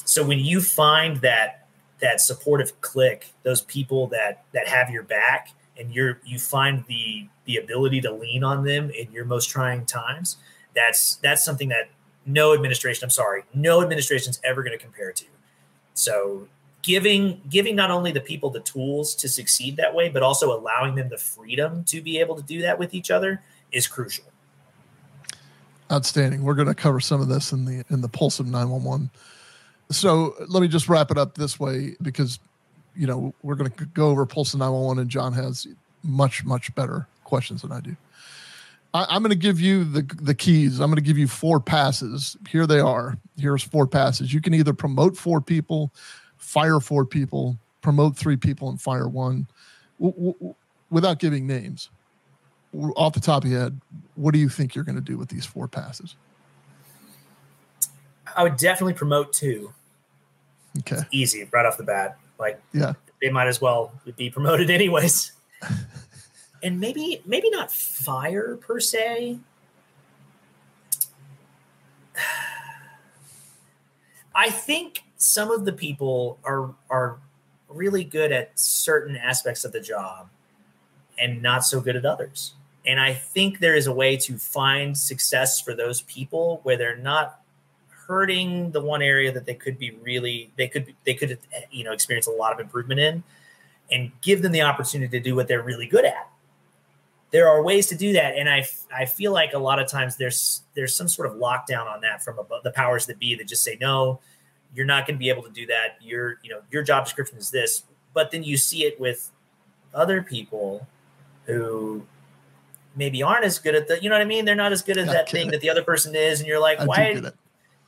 So when you find that that supportive click, those people that that have your back and you're you find the the ability to lean on them in your most trying times, that's that's something that no administration, I'm sorry, no administration is ever going to compare to. So giving giving not only the people the tools to succeed that way, but also allowing them the freedom to be able to do that with each other is crucial.
Outstanding. We're going to cover some of this in the in the Pulse of 911. So let me just wrap it up this way because you know we're going to go over Pulse of 911 and John has much much better questions than I do. I, I'm going to give you the the keys. I'm going to give you four passes. Here they are. Here's four passes. You can either promote four people, fire four people, promote three people, and fire one, w- w- without giving names. Off the top of your head, what do you think you're going to do with these four passes?
I would definitely promote two.
Okay.
Easy, right off the bat. Like
Yeah.
they might as well be promoted anyways. and maybe maybe not fire per se. I think some of the people are are really good at certain aspects of the job and not so good at others. And I think there is a way to find success for those people where they're not hurting the one area that they could be really they could they could you know experience a lot of improvement in and give them the opportunity to do what they're really good at. There are ways to do that. And i i feel like a lot of times there's there's some sort of lockdown on that from above, the powers that be that just say no you're not going to be able to do that. Your you know your job description is this. But then you see it with other people who maybe aren't as good at the you know what i mean they're not as good at that thing that the other person is and you're like
I do
why
it.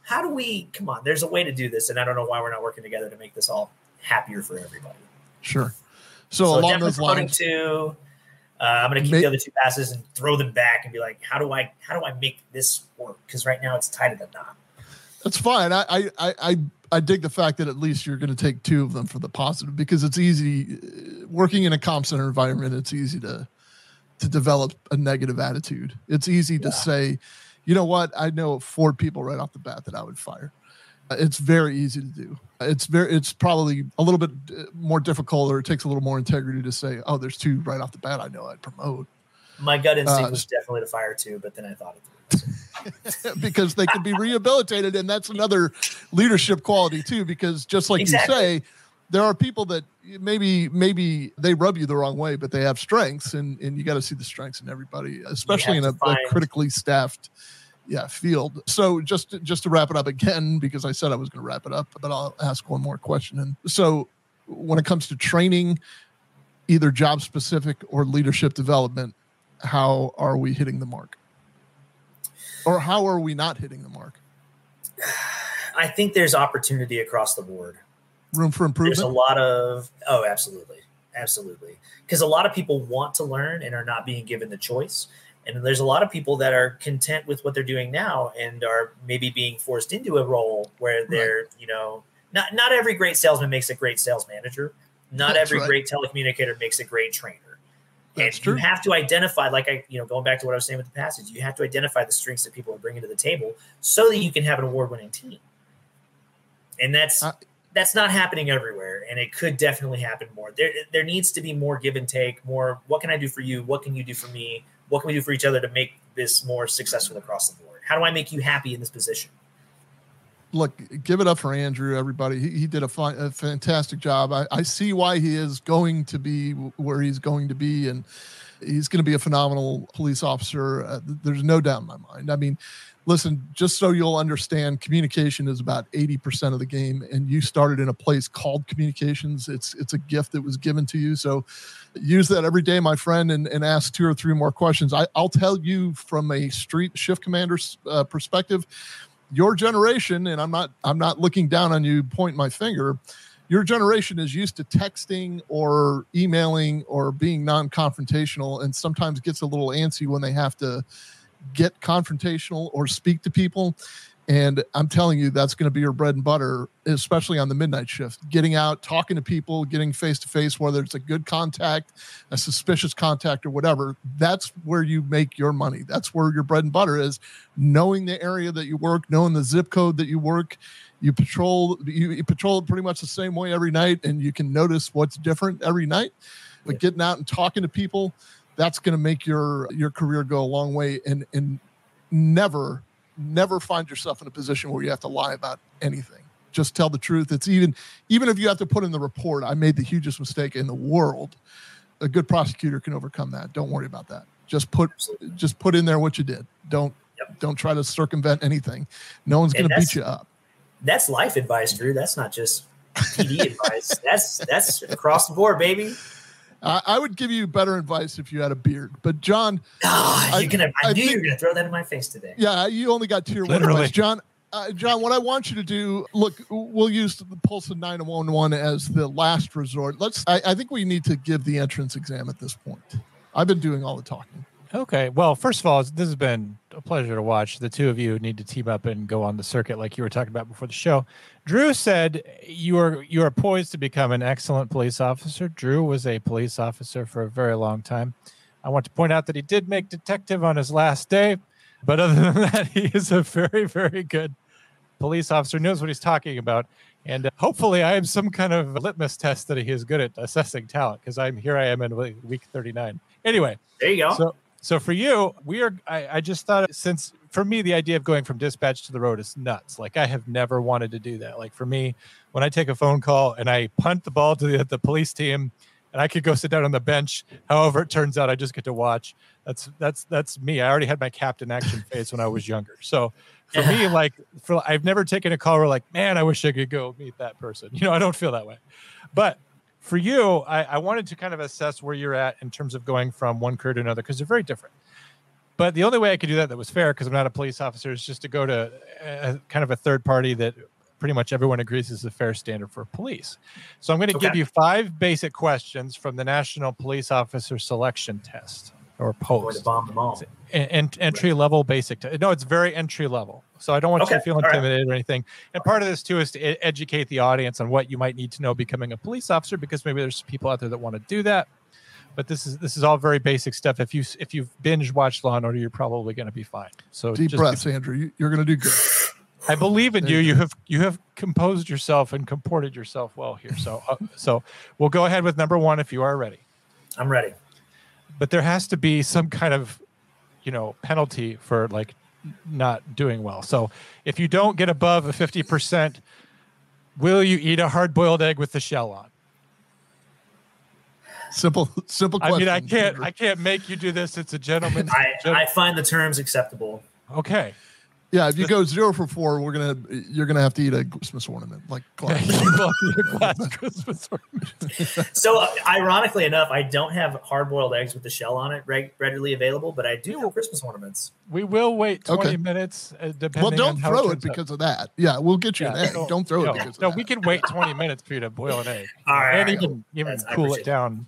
how do we come on there's a way to do this and i don't know why we're not working together to make this all happier for everybody
Sure. So, along
definitely
those lines,
two uh, i'm going to keep
May-
the other two passes and throw them back and be like how do i how do i make this work because right now it's tied at the knot
That's fine. I, I, I, I, I dig the fact that at least you're going to take two of them for the positive because it's easy uh, working in a comm center environment. It's easy to, to develop a negative attitude. It's easy to say, you know what? I know four people right off the bat that I would fire. Uh, It's very easy to do. It's very, it's probably a little bit uh, more difficult or it takes a little more integrity to say, oh, there's two right off the bat. I know I'd promote
my gut instinct
Uh,
was definitely to fire two but then i thought it.
because they can be rehabilitated and that's another leadership quality too because just like
Exactly.
you say there are people that maybe maybe they rub you the wrong way but they have strengths and and you got to see the strengths in everybody especially in a, a critically staffed yeah field. So just just to wrap it up again because i said i was going to wrap it up but i'll ask one more question. And so when it comes to training either job specific or leadership development how are we hitting the mark? Or how are we not hitting the mark?
i think there's opportunity across the board
Room for improvement?
there's a lot of oh absolutely. Absolutely. Because a lot of people want to learn and are not being given the choice. And there's a lot of people that are content with what they're doing now and are maybe being forced into a role where they're you know not not every great salesman makes a great sales manager. Not
That's
every
right.
great telecommunicator makes a great trainer.
That's
and
true.
you have to identify like i you know going back to what i was saying with the passage you have to identify the strengths that people are bringing to the table so that you can have an award-winning team. And that's that's not happening everywhere and it could definitely happen more there there needs to be more give and take more what can i do for you what can you do for me what can we do for each other to make this more successful across the board how do i make you happy in this position
Look, give it up for Andrew, everybody. He, he did a, fi- a fantastic job. I, I see why he is going to be where he's going to be, and he's going to be a phenomenal police officer. Uh, there's no doubt in my mind. I mean, listen, just so you'll understand, communication is about 80% of the game, and you started in a place called communications. It's it's a gift that was given to you. So use that every day, my friend, and, and ask two or three more questions. I, I'll tell you from a street shift commander's uh, perspective your generation and i'm not i'm not looking down on you point my finger your generation is used to texting or emailing or being non-confrontational and sometimes gets a little antsy when they have to get confrontational or speak to people. And i'm telling you that's going to be your bread and butter especially on the midnight shift. Getting out talking to people getting face to face whether it's a good contact a suspicious contact or whatever that's where you make your money. That's where your bread and butter is. Knowing the area that you work knowing the zip code that you work you patrol you, you patrol pretty much the same way every night and you can notice what's different every night. But getting out and talking to people that's going to make your your career go a long way and and never never find yourself in a position where you have to lie about anything. Just tell the truth. It's even even if you have to put in the report i made the hugest mistake in the world a good prosecutor can overcome that. Don't worry about that. Just put just put in there what you did. Don't don't try to circumvent anything. No one's going to beat you up.
that's life advice drew. That's not just pd advice. That's that's across the board baby
I, I would give you better advice if you had a beard. But John,
Ah, you're gonna. I,
I
knew you were gonna throw that in my face today.
yeah, you only got tier one
Literally.
advice, John. Uh, John, what I want you to do, look, we'll use the Pulse of 911 as the last resort. Let's. I, I think we need to give the entrance exam at this point. I've been doing all the talking.
Okay. Well, first of all, this has been a pleasure to watch. The two of you need to team up and go on the circuit like you were talking about before the show. Drew said you are you are poised to become an excellent police officer. Drew was a police officer for a very long time. I want to point out that he did make detective on his last day, but other than that, he is a very very good police officer. Knows what he's talking about, and uh, hopefully, I am some kind of litmus test that he is good at assessing talent because I'm here. I am in week- week 39. Anyway,
There you go.
so, so for you, we are. I, I just thought since for me the idea of going from dispatch to the road is nuts. Like I have never wanted to do that. Like for me, when I take a phone call and I punt the ball to the, the police team, and I could go sit down on the bench. However, it turns out I just get to watch. That's that's that's me. I already had my captain action phase when I was younger. So for me, like for I've never taken a call where like, man, I wish I could go meet that person. You know, I don't feel that way. But for you, I, I wanted to kind of assess where you're at in terms of going from one career to another because they're very different. But the only way I could do that that was fair because I'm not a police officer is just to go to a, kind of a third party that pretty much everyone agrees is a fair standard for police. So I'm going to give you five basic questions from the National Police Officer Selection Test or
Going to
post.
bomb them all.
En- en- entry level basic. Te- no, it's very entry level. So I don't want you to feel
all right.
intimidated or anything. And part of this too is to educate the audience on what you might need to know becoming a police officer because maybe there's people out there that want to do that. But this is this is all very basic stuff. If you if you've binge watched Law and Order, you're probably going to be fine. So
Deep
just-
breaths, Andrew. You, you're going to do good.
I believe in you.
you
You have you have composed yourself and comported yourself well here. So uh, so we'll go ahead with number one if you are ready.
I'm ready.
But there has to be some kind of you know penalty for like not doing well. So if you don't get above a fifty percent, will you eat a hard boiled egg with the shell on?
Simple, simple
I mean, I can't I can't make you do this. It's a gentleman
I, I find the terms acceptable.
okay.
Yeah, if you go zero for four, we're gonna you're gonna have to eat a Christmas ornament like Clark.
You will eat a glass Christmas ornament.
So, uh, ironically enough, I don't have hard-boiled eggs with the shell on it reg- readily available, but I do have Christmas ornaments.
We will wait twenty
Okay.
minutes. Uh, depending
well, don't
how
throw it
turns out.
because of that. Yeah, we'll get you an egg.
no,
don't throw
no,
it because of
no,
that.
we can wait 20 minutes for you to boil an egg.
All right,
and
all right.
even even cool it down.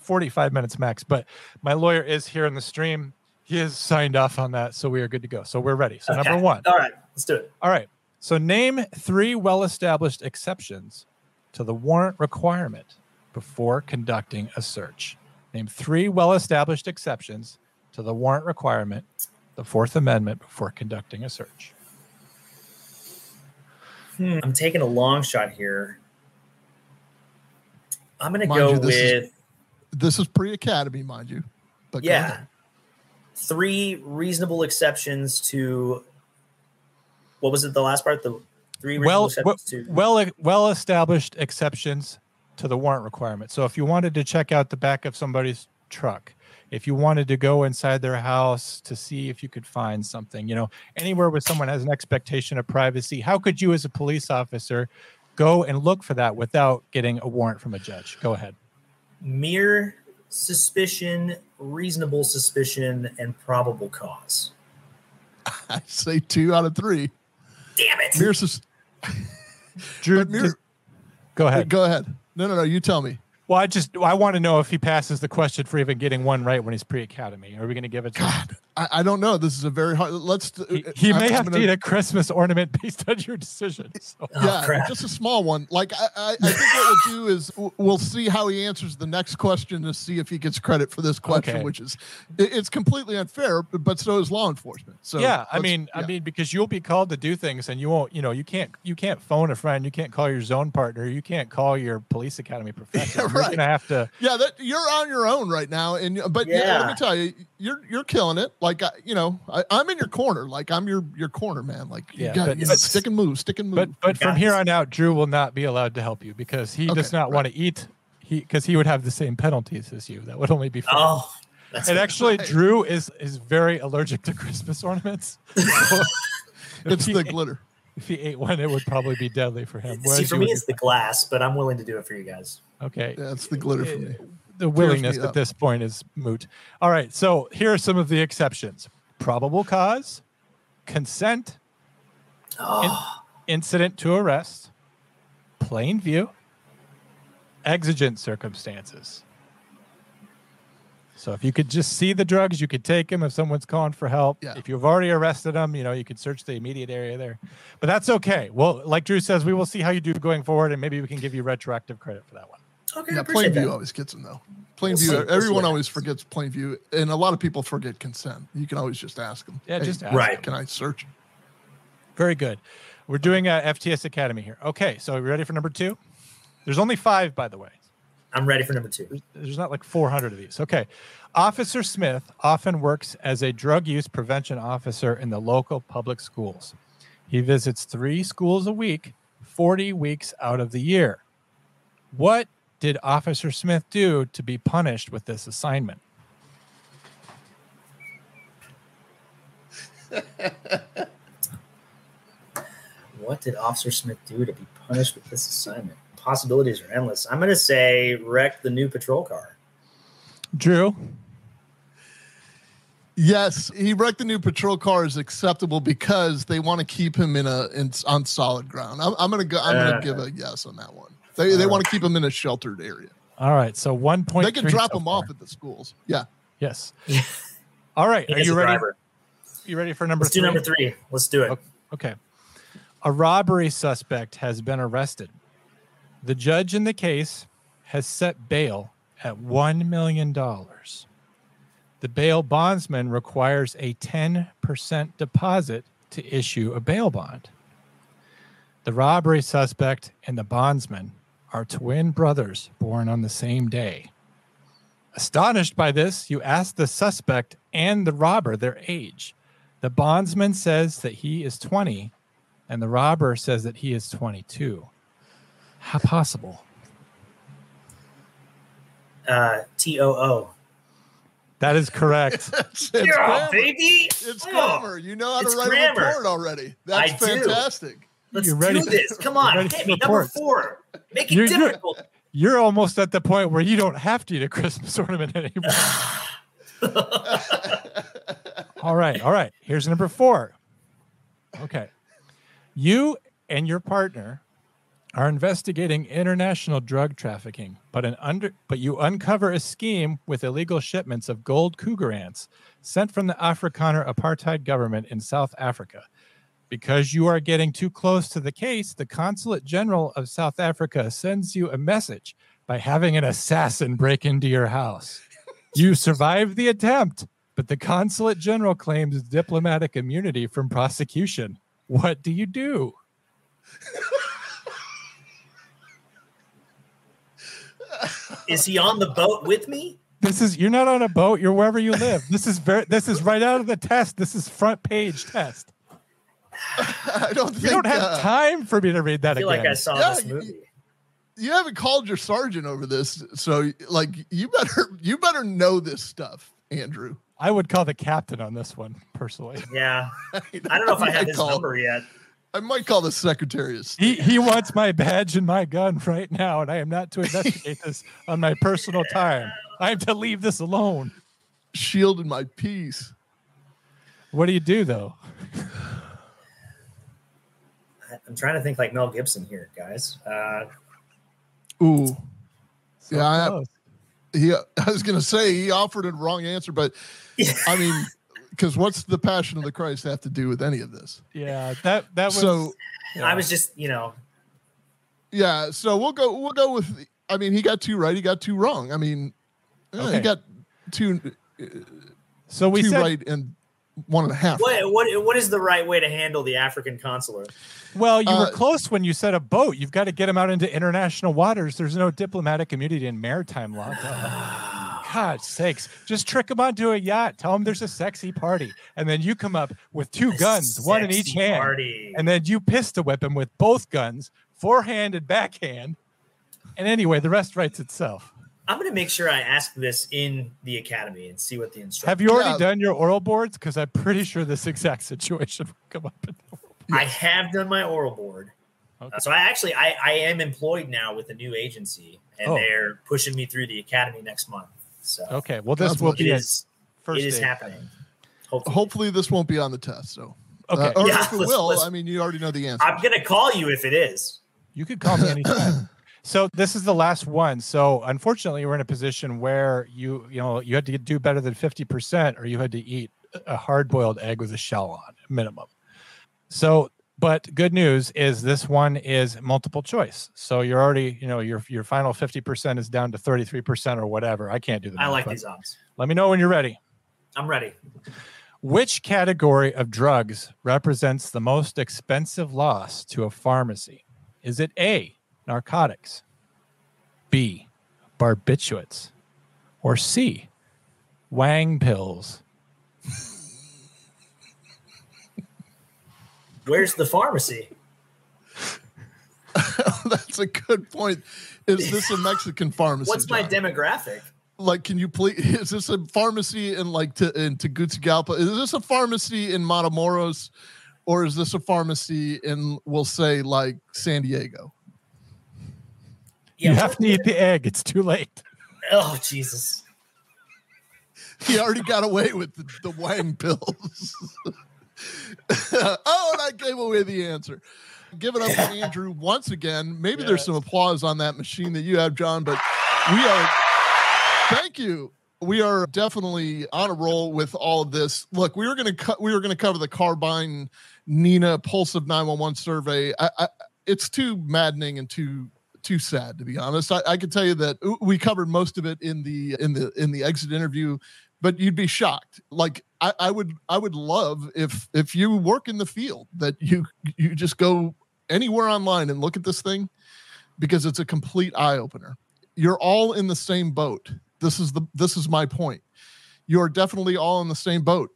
45 minutes max. But my lawyer is here in the stream. He has signed off on that, so we are good to go. So we're ready. So number one.
All right, let's do it.
All right. So name three well-established exceptions to the warrant requirement before conducting a search. Name three well-established exceptions to the warrant requirement, the Fourth Amendment, before conducting a search.
Hmm, I'm taking a long shot here. I'm going to
Mind
go
you, this is-
with
This is pre-academy, mind you. But go
yeah,
ahead.
Three reasonable exceptions to what was it? The last part, the three reasonable
well
exceptions to
well well established exceptions to the warrant requirement. So if you wanted to check out the back of somebody's truck if you wanted to go inside their house to see if you could find something you know anywhere where someone has an expectation of privacy how could you as a police officer go and look for that without getting a warrant from a judge? Go ahead.
Mere suspicion, reasonable suspicion, and probable cause.
I say two out of three.
Damn it!
Mere sus-
drew
mere-
just- go ahead
Go ahead. No, no, no. You tell me.
well i just i want to know if he passes the question for even getting one right when he's pre-academy are we going to give it to him?
I, I don't know. This is a very hard. Let's.
he, he
I'm-
may
I'm
have
gonna-
to eat a christmas ornament based on your decision so.
Oh,
yeah,
crap.
just a small one. Like I, I, I think what we'll do is we'll see how he answers the next question to see if he gets credit for this question,
Okay.
which is it, it's completely unfair, but, but so is law enforcement. So
yeah, I
let's-
mean, I mean, because you'll be called to do things, and you won't. You know, you can't. You can't phone a friend. You can't call your zone partner. You can't call your police academy professor. You're
right.
gonna have to.
yeah, that you're on your own right now, and but yeah. let me tell you, you're you're killing it. Like I, you know, I, I'm in your corner. Like I'm your your corner man. Like you
Yeah,
got
but-
you know, stick and move, stick and move.
But but from here on out, Drew will not be allowed to help you because he does
Okay,
not want to eat. He because he would have the same penalties as you. That would only be fair.
Oh,
and
good.
actually,
right.
Drew is is very allergic to Christmas ornaments. So
it's the
he-
glitter.
If he ate one, it would probably be deadly for him.
see
whereas
for me it's the glass, but I'm willing to do it for you guys.
fine. okay.
Yeah, the glitter for me.
The
me
willingness at this point is moot. All right, so here are some of the exceptions: probable cause, consent, oh. in- incident to arrest, plain view, exigent circumstances. So if you could just see the drugs, you could take them. If someone's calling for help, if you've already arrested them, you know you could search the immediate area there. But that's okay. Well, like Drew says, we will see how you do going forward, and maybe we can give you retroactive credit for that one.
Okay,
yeah, plain view always gets them though. Plain
We'll
view.
see. We'll
Everyone
what
always forgets plain view, and a lot of people forget consent. You can always just ask them.
Yeah,
"Hey,
just ask Right.
Can I search?
Very good. We're doing a FTS Academy here. Okay, so are we ready for number two? There's only five, by the way.
I'm ready for number two.
There's not like 400 of these. Okay. Officer Smith often works as a drug use prevention officer in the local public schools. He visits three schools a week, 40 weeks out of the year. What did Officer Smith do to be punished with this assignment?
What did Officer Smith do to be punished with this assignment? Possibilities are endless. I'm going to say wreck the new patrol car.
Drew?
Yes, he wrecked the new patrol car is acceptable because they want to keep him in a in, on solid ground. I'm, I'm gonna go. I'm
Uh.
gonna give a yes on that one. They they uh, want to keep them in a sheltered area.
All right. So one point.
They can drop him off at the schools. Yeah.
Yes. All right.
He
Are you ready?
driver.
You ready for number
Let's do number three. Let's do it.
Okay. A robbery suspect has been arrested. The judge in the case has set bail at $1 million. The bail bondsman requires a 10% deposit to issue a bail bond. The robbery suspect and the bondsman are twin brothers born on the same day. Astonished by this, you ask the suspect and the robber their age. The bondsman says that he is 20, and the robber says that he is 22. How possible?
Uh, T O O.
That is correct.
It's
Yeah,
grammar.
baby.
It's
Oh,
grammar. You know how to
it's
write
grammar.
a report already. That's
I do. Let's
You're
do this. Come on. Hit me. Number four. Make it
You're- you're-
difficult.
You're almost at the point where you don't have to eat a Christmas ornament anymore. all right. All right. Here's number four. Okay. You and your partner are investigating international drug trafficking, but an under but you uncover a scheme with illegal shipments of gold Krugerrands sent from the Afrikaner apartheid government in South Africa. Because you are getting too close to the case, the Consulate General of South Africa sends you a message by having an assassin break into your house. You survive the attempt, but the Consulate General claims diplomatic immunity from prosecution. What do you do?
Is he on the boat with me?
This is you're not on a boat, you're wherever you live. This is very this is right out of the test. This is front page test.
I don't think
You don't have
uh,
time for me to read that
I feel
again.
like I saw
Yeah,
this movie.
you haven't called your sergeant over this, so like you better you better know this stuff, Andrew.
I would call the captain on this one personally.
Yeah. I don't know if I have his
call-
number yet.
I might call the secretary of state.
He he wants my badge and my gun right now, and I am not to investigate this on my personal time. I am to leave this alone.
shielding my peace.
What do you do though?
I- I'm trying to think like Mel Gibson here, guys. Uh,
Ooh, yeah. I, he, I was gonna say he offered a wrong answer, but I mean, because what's the passion of the Christ have to do with any of this?
Yeah, that that was
So
I was just, you know,
yeah, so we'll go. We'll go with. I mean, he got two right. He got two wrong. I mean, eh,
Okay.
he got two.
so we
two
said
right and one and a half.
what what what is the right way to handle the African consular?
Well, you
Uh,
were close when you said a boat. You've got to get them out into international waters. There's no diplomatic immunity in maritime law. God sakes. Just trick them onto a yacht. Tell them there's a sexy party. And then you come up with two guns, one in each hand.
party.
And then you pistol whip him with both guns, forehand and backhand. And anyway, the rest writes itself.
I'm going to make sure I ask this in the academy and see what the instructor.
Have you already
Yeah.
done your oral boards? Because I'm pretty sure this exact situation will come up. In
I have done my oral board. Uh, so I actually I, I am employed now with a new agency, and
Oh.
they're pushing me through the academy next month. So
Okay, well, this will be
it is
first
it is
date.
happening.
Hopefully, this won't be on the test. So,
Okay.
Uh, or
Yeah,
if it
let's-
will,
let's-
I mean, you already know the answer.
I'm gonna call you if it is.
You could call me anytime. so this is the last one. So unfortunately, we're in a position where you you know you had to do better than fifty percent, or you had to eat a hard boiled egg with a shell on minimum. So, but good news is this one is multiple choice. So you're already you know your your final fifty percent is down to thirty three percent or whatever. I can't do the
I like these odds.
Let me know when you're ready.
I'm ready.
Which category of drugs represents the most expensive loss to a pharmacy? Is it A, narcotics, B, barbiturates, or C, Wang pills?
Where's the pharmacy?
That's a good point. Is this a Mexican pharmacy?
What's my
John?
demographic?
like can you please is this a pharmacy in like to in Tegucigalpa? Is this a pharmacy in Matamoros or is this a pharmacy in we'll say like San Diego?
You have to eat the egg. It's too late.
Oh Jesus!
He already got away with the, the Wang pills. oh, and I gave away the answer. Give it up to Andrew once again. Maybe there's some applause on that machine that you have, John, but we are thank you. We are definitely on a roll with all of this. Look, we were going to cut. We were going to cover the Carbyne Nina Pulse of 911 survey. I, I, it's too maddening and too too sad to be honest. I, I can tell you that we covered most of it in the in the in the exit interview, but you'd be shocked. Like I, I would I would love if if you work in the field that you you just go anywhere online and look at this thing because it's a complete eye opener. You're all in the same boat. This is the this is my point. You're definitely all in the same boat.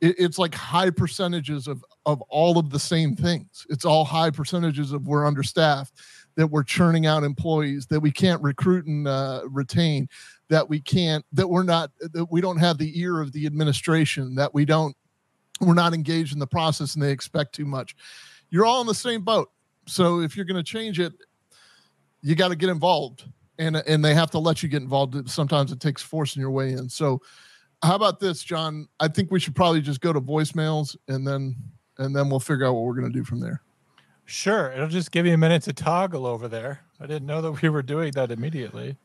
It, it's like high percentages of of all of the same things. It's all high percentages of we're understaffed, that we're churning out employees, that we can't recruit and uh, retain, that we can't, that we're not, that we don't have the ear of the administration, that we don't, we're not engaged in the process, and they expect too much. You're all in the same boat. So if you're going to change it, you got to get involved and and they have to let you get involved sometimes it takes forcing your way in so how about this john i think we should probably just go to voicemails and then and then we'll figure out what we're going to do from there
Sure. It'll just give you a minute to toggle over there. I didn't know that we were doing that immediately.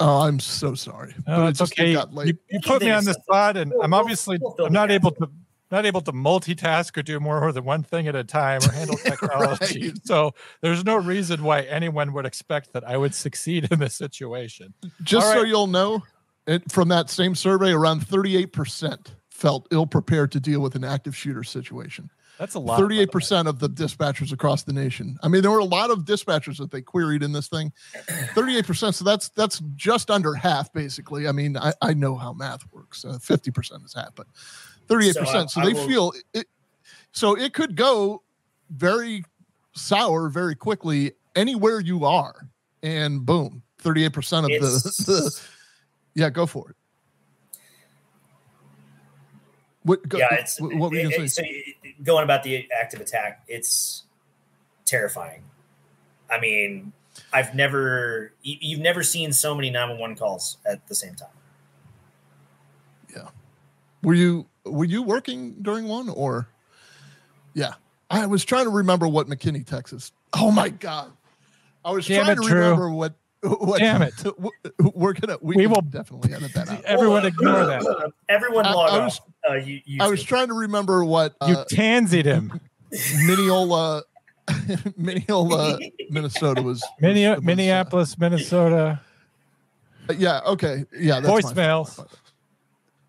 oh i'm so sorry
No,
it
it's
just-
okay.
got late.
You, you put me on the spot, and I'm obviously I'm not able to not able to multitask or do more than one thing at a time or handle technology. So there's no reason why anyone would expect that I would succeed in this situation.
just
All
so
right.
you'll know it, from that same survey around 38% felt ill prepared to deal with an active shooter situation
That's a lot. by the way.
38% of the dispatchers across the nation. I mean, there were a lot of dispatchers that they queried in this thing. 38%. So that's that's just under half, basically. I mean, I, I know how math works. Uh, 50% is half, but 38%. So,
So I- I
they
will-
feel it. So it could go very sour very quickly anywhere you are. And boom, 38% of the, the. Yeah, go for it. What, go,
yeah, it's
what what were you
it-
going to say?
so going about the active attack. It's terrifying. I mean, I've never you- you've never seen so many 911 calls at the same time. Yeah.
Were you were you working during one or? Yeah, I was trying to remember what McKinney, Texas. Oh my God, I was
Damn
trying to
Drew.
remember what. What,
Damn it.
We're gonna. We,
We will-
definitely edit that out.
Everyone ignore that.
Everyone
I-
log
I
off.
was-
uh, you, you
I was trying to remember what
You
uh,
tansied him.
Mineola, Mineola, Minnesota was.
Minne-
was, uh,
Minneapolis, Minnesota.
yeah. Okay. Yeah. That's my fault.
Voicemails.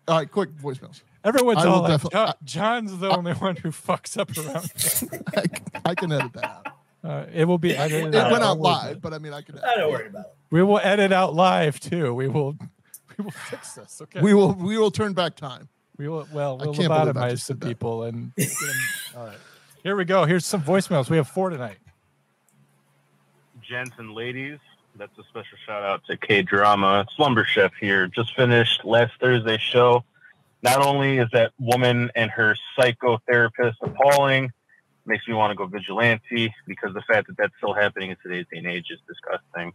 All right. Quick voicemails.
Everyone's
I will
all like,
defi-
John's the only one who fucks up around. here."
I can edit that out.
Uh, it will be. I
It
didn't-
went out live, but I mean, I can.
I don't worry about it.
it. We will edit out live too. We will. We will fix this. Okay.
We will. We will turn back time.
We will. Well, we'll
can't
lobotomize some
did that.
people and. get 'em- all right. Here we go. Here's some voicemails. We have four tonight.
gents and ladies. That's a special shout out to K Drama Slumber Chef here. Just finished last Thursday's show. Not only is that woman and her psychotherapist appalling, makes me want to go vigilante because the fact that that's still happening in today's day and age is disgusting.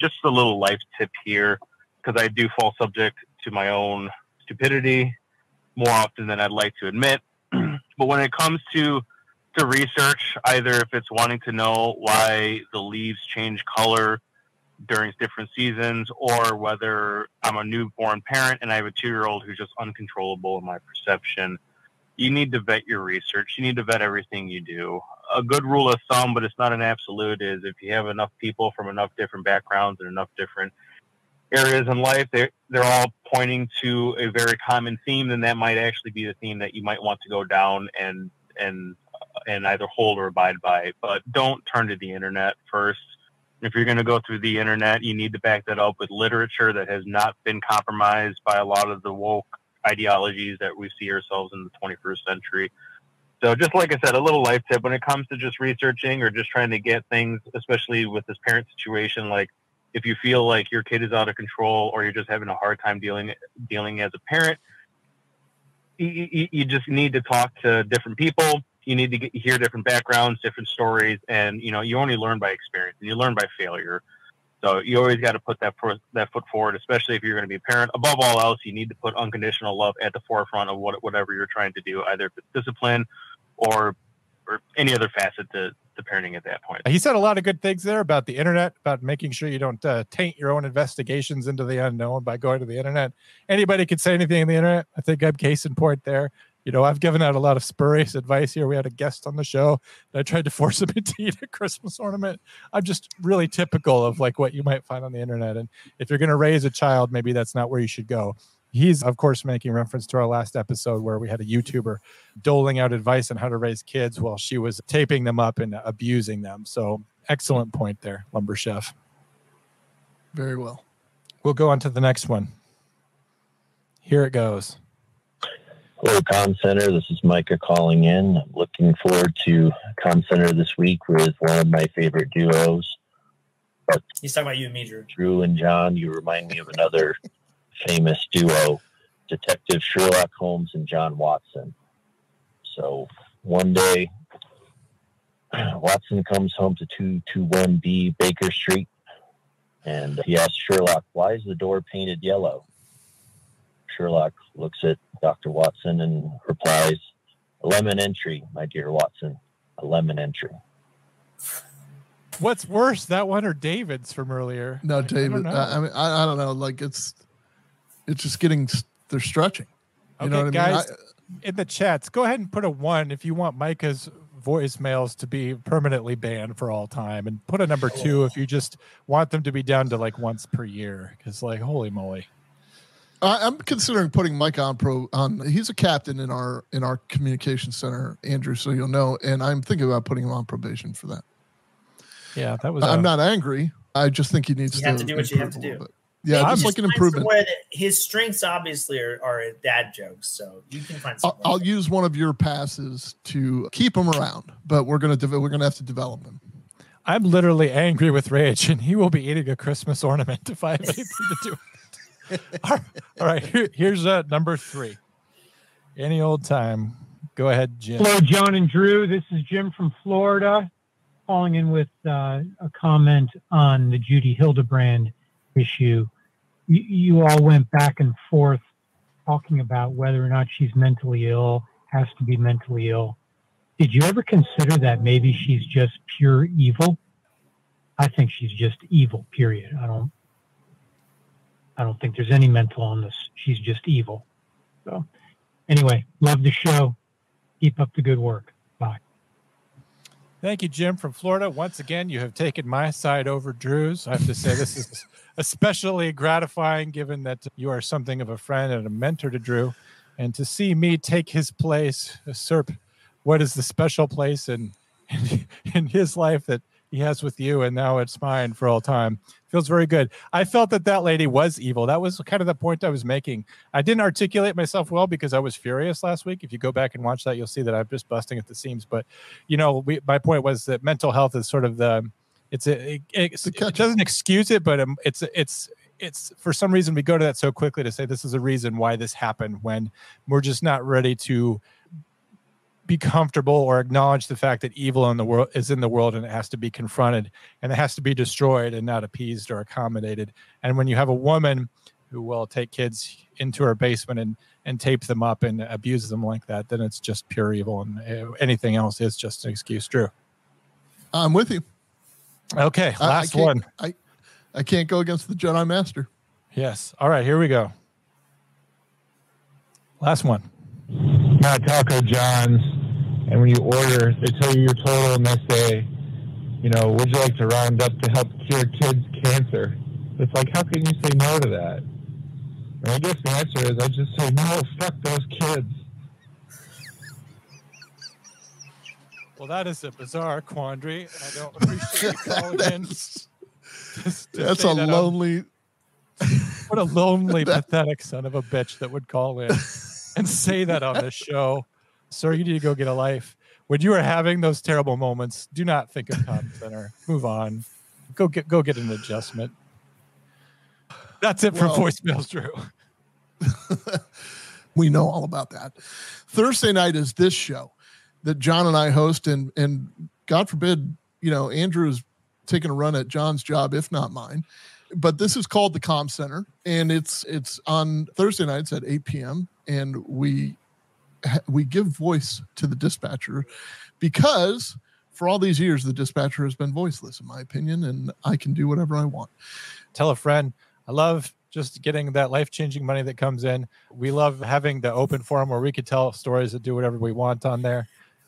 Just a little life tip here because I do fall subject to my own stupidity more often than I'd like to admit. but when it comes to to research, either if it's wanting to know why the leaves change color during different seasons, or whether I'm a newborn parent and I have a two year old who's just uncontrollable in my perception, you need to vet your research. You need to vet everything you do. A good rule of thumb, but it's not an absolute, is if you have enough people from enough different backgrounds and enough different areas in life, they're, they're all pointing to a very common theme, then that might actually be the theme that you might want to go down and, and, and either hold or abide by. But don't turn to the internet first. If you're going to go through the internet, you need to back that up with literature that has not been compromised by a lot of the woke ideologies that we see ourselves in the 21st century. So, just like I said, a little life tip when it comes to just researching or just trying to get things, especially with this parent situation, like if you feel like your kid is out of control or you're just having a hard time dealing dealing as a parent, you, you just need to talk to different people. You need to get, hear different backgrounds, different stories, and you know you only learn by experience and you learn by failure. So you always got to put that for, that foot forward, especially if you're going to be a parent. Above all else, you need to put unconditional love at the forefront of what, whatever you're trying to do, either if it's discipline or or any other facet to, to parenting at that point.
He said a lot of good things there about the internet, about making sure you don't uh, taint your own investigations into the unknown by going to the internet. Anybody can say anything on the internet. I think I'm case in point there. You know, I've given out a lot of spurious advice here. We had a guest on the show that I tried to force him to eat a Christmas ornament. I'm just really typical of like what you might find on the internet. And if you're going to raise a child, maybe that's not where you should go. He's, of course, making reference to our last episode where we had a YouTuber doling out advice on how to raise kids while she was taping them up and abusing them. So, excellent point there, Lumber Chef.
Very well.
We'll go on to the next one. Here it goes.
Hello, Comm Center. This is Micah calling in. I'm looking forward to Comm Center this week with one of my favorite duos.
He's talking about you and me, Drew.
Drew and John, you remind me of another famous duo, Detective Sherlock Holmes and John Watson. So one day, Watson comes home to 221B Baker Street and he asks Sherlock, Why is the door painted yellow? Sherlock looks at Dr. Watson and replies, A lemon entry, my dear Watson, a lemon entry.
What's worse, that one or David's from earlier?
No,
Like,
David. I, I mean, I, I don't know. Like it's, it's just getting. They're stretching. You
Okay,
know what
guys,
I mean?
in the chats, go ahead and put a one if you want Micah's voicemails to be permanently banned for all time, and put a number two if you just want them to be down to like once per year. Because, like, holy moly.
I, I'm considering putting Mike on pro on. He's a captain in our in our communication center, Andrew. So you'll know. And I'm thinking about putting him on probation for that.
Yeah, that was.
I'm
uh,
not angry. I just think he needs
You
to,
have to do what you have to do.
little bit. Yeah,
Maybe
just
just
like an improvement.
somewhere that his strengths obviously are, are dad jokes, so you can find
I'll. I'll use one of your passes to keep him around, but we're gonna de- we're gonna have to develop him.
I'm literally angry with rage, and he will be eating a Christmas ornament if I have anything to do. all right, here, here's uh, number three. Any old time. Go ahead, Jim.
Hello, John and Drew. This is Jim from Florida, calling in with uh, a comment on the Jodi Hildebrandt issue. You all went back and forth talking about whether or not she's mentally ill, has to be mentally ill. Did you ever consider that maybe she's just pure evil? I think she's just evil. Period. I don't. I don't think there's any mental illness. She's just evil. So, anyway, love the show. Keep up the good work. Bye.
Thank you, Jim from Florida. Once again, you have taken my side over Drew's. I have to say this is especially gratifying given that you are something of a friend and a mentor to Drew. And to see me take his place, usurp what is the special place in, in, in his life that he has with you, and now it's mine for all time. Feels very good. I felt that that lady was evil. That was kind of the point I was making. I didn't articulate myself well because I was furious last week. If you go back and watch that, you'll see that I'm just busting at the seams. But you know, we, my point was that mental health is sort of the it's a it, it's- it doesn't excuse it, but um, it's it's it's for some reason we go to that so quickly to say this is a reason why this happened when we're just not ready to be comfortable or acknowledge the fact that evil in the world is in the world and it has to be confronted and it has to be destroyed and not appeased or accommodated. And when you have a woman who will take kids into her basement and and tape them up and abuse them like that, then it's just pure evil, and uh, anything else is just an excuse. Drew.
I'm with you.
Okay,
I- I
last
can't-
one.
I I can't go against the Jedi Master.
Yes. All right, here we go. Last one.
Not Taco John's, and when you order, they tell you your total and they say, you know, would you like to round up to help cure kids' cancer? It's like, how can you say no to that? And I guess the answer is I just say, no, fuck those kids.
Well, that is a bizarre quandary. I don't appreciate you calling in. Just to
That's a
that on-
lonely.
What a lonely, pathetic son of a bitch that would call in and say that on the show. Sir, you need to go get a life. When you are having those terrible moments, do not think of Comm Center. Move on. Go get go get an adjustment. That's it for
Well-
voicemails, Drew.
we know all about that. Thursday night is this show that John and I host, and and God forbid, you know, Andrew is taking a run at John's job, if not mine. But this is called the Comm Center, and it's it's on Thursday nights at 8 p.m. And we we give voice to the dispatcher because for all these years the dispatcher has been voiceless, in my opinion, and I can do whatever I want.
tell a friend. I love just getting that life changing money that comes in. We love having the open forum where we could tell stories and do whatever we want on there.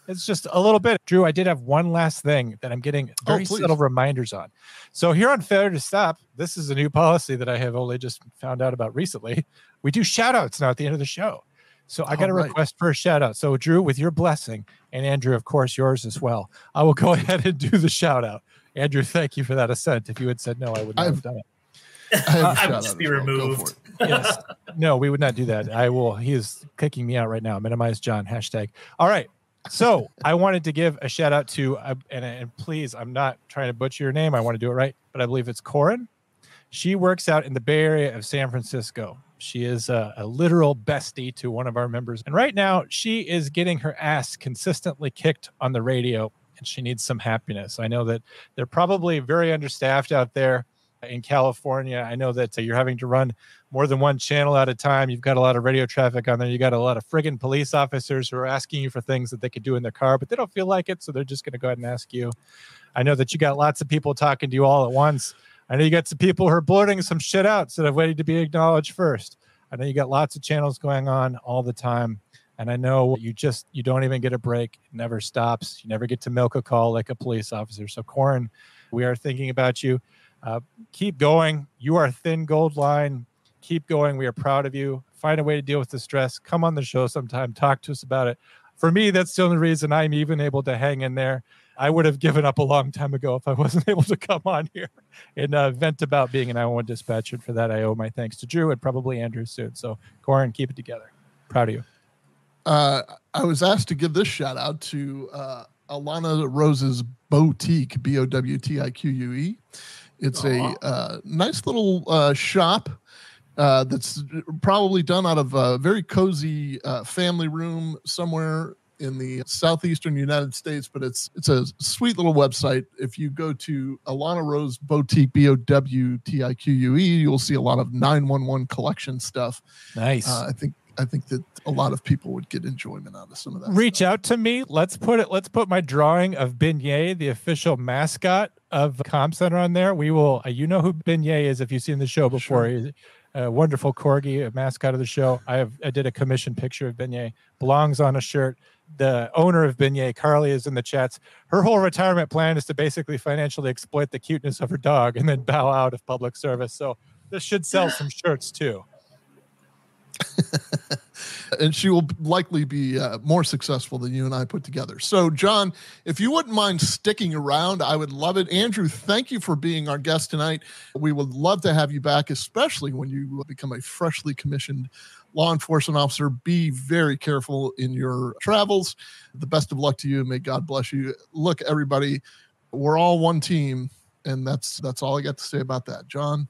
It's just a little bit. Drew, I did have one last thing that I'm getting oh, very
please.
subtle reminders on. So here on Failure to Stop, this is a new policy that I have only just found out about recently. We do shout outs now at the end of the show. So I got a
All right.
request for a shout out. So Drew, with your blessing, and Andrew, of course, yours as well. I will go ahead and do the shout out. Andrew, thank you for that assent. If you had said no, I would not have done it.
I have a
I would just be
well.
Removed.
yes. No, we would not do that. I will. He is kicking me out right now. Minimize John hashtag. All right. So I wanted to give a shout out to, uh, and, and please, I'm not trying to butcher your name. I want to do it right, but I believe it's Corin. She works out in the Bay Area of San Francisco. She is a, a literal bestie to one of our members. And right now, she is getting her ass consistently kicked on the radio, and she needs some happiness. I know that they're probably very understaffed out there in California. I know that uh, you're having to run more than one channel at a time. You've got a lot of radio traffic on there. You got a lot of friggin' police officers who are asking you for things that they could do in their car, but they don't feel like it. So they're just going to go ahead and ask you. I know that you got lots of people talking to you all at once. I know you got some people who are blurting some shit out instead of waiting to be acknowledged first. I know you got lots of channels going on all the time. And I know you just you don't even get a break. It never stops. You never get to milk a call like a police officer. So Corin, we are thinking about you. Uh, keep going. You are thin gold line. Keep going. We are proud of you. Find a way to deal with the stress. Come on the show sometime. Talk to us about it. For me, that's the only reason I'm even able to hang in there. I would have given up a long time ago if I wasn't able to come on here and uh, vent about being an I1 dispatcher. And for that, I owe my thanks to Drew and probably Andrew soon. So, Corin, keep it together. Proud of you.
uh, I was asked to give this shout out to uh, Alana Rose's Boutique, B O W T I Q U E. It's a uh, nice little uh, shop uh, that's probably done out of a very cozy uh, family room somewhere in the southeastern United States, but it's it's a sweet little website. If you go to Alana Rose Boutique, B O W T I Q U E, you'll see a lot of 911 collection stuff.
Nice.
Uh, I think I think that a lot of people would get enjoyment out of some of that.
reach out to me. Let's put it. Let's put my drawing of Beignet, the official mascot of Comm Center, on there. We will. Uh, you know who Beignet is if you've seen the show before. He's a wonderful corgi, a mascot of the show. I have. I did a commission picture of Beignet. Belongs on a shirt. The owner of Beignet, Carly, is in the chats. Her whole retirement plan is to basically financially exploit the cuteness of her dog and then bow out of public service. So this should sell some shirts too.
and she will likely be uh, more successful than you and I put together. So, John, if you wouldn't mind sticking around, I would love it. Andrew, thank you for being our guest tonight. We would love to have you back, especially when you become a freshly commissioned law enforcement officer. Be very careful in your travels. The best of luck to you. May God bless you. Look, everybody, we're all one team, and that's that's all I got to say about that. John.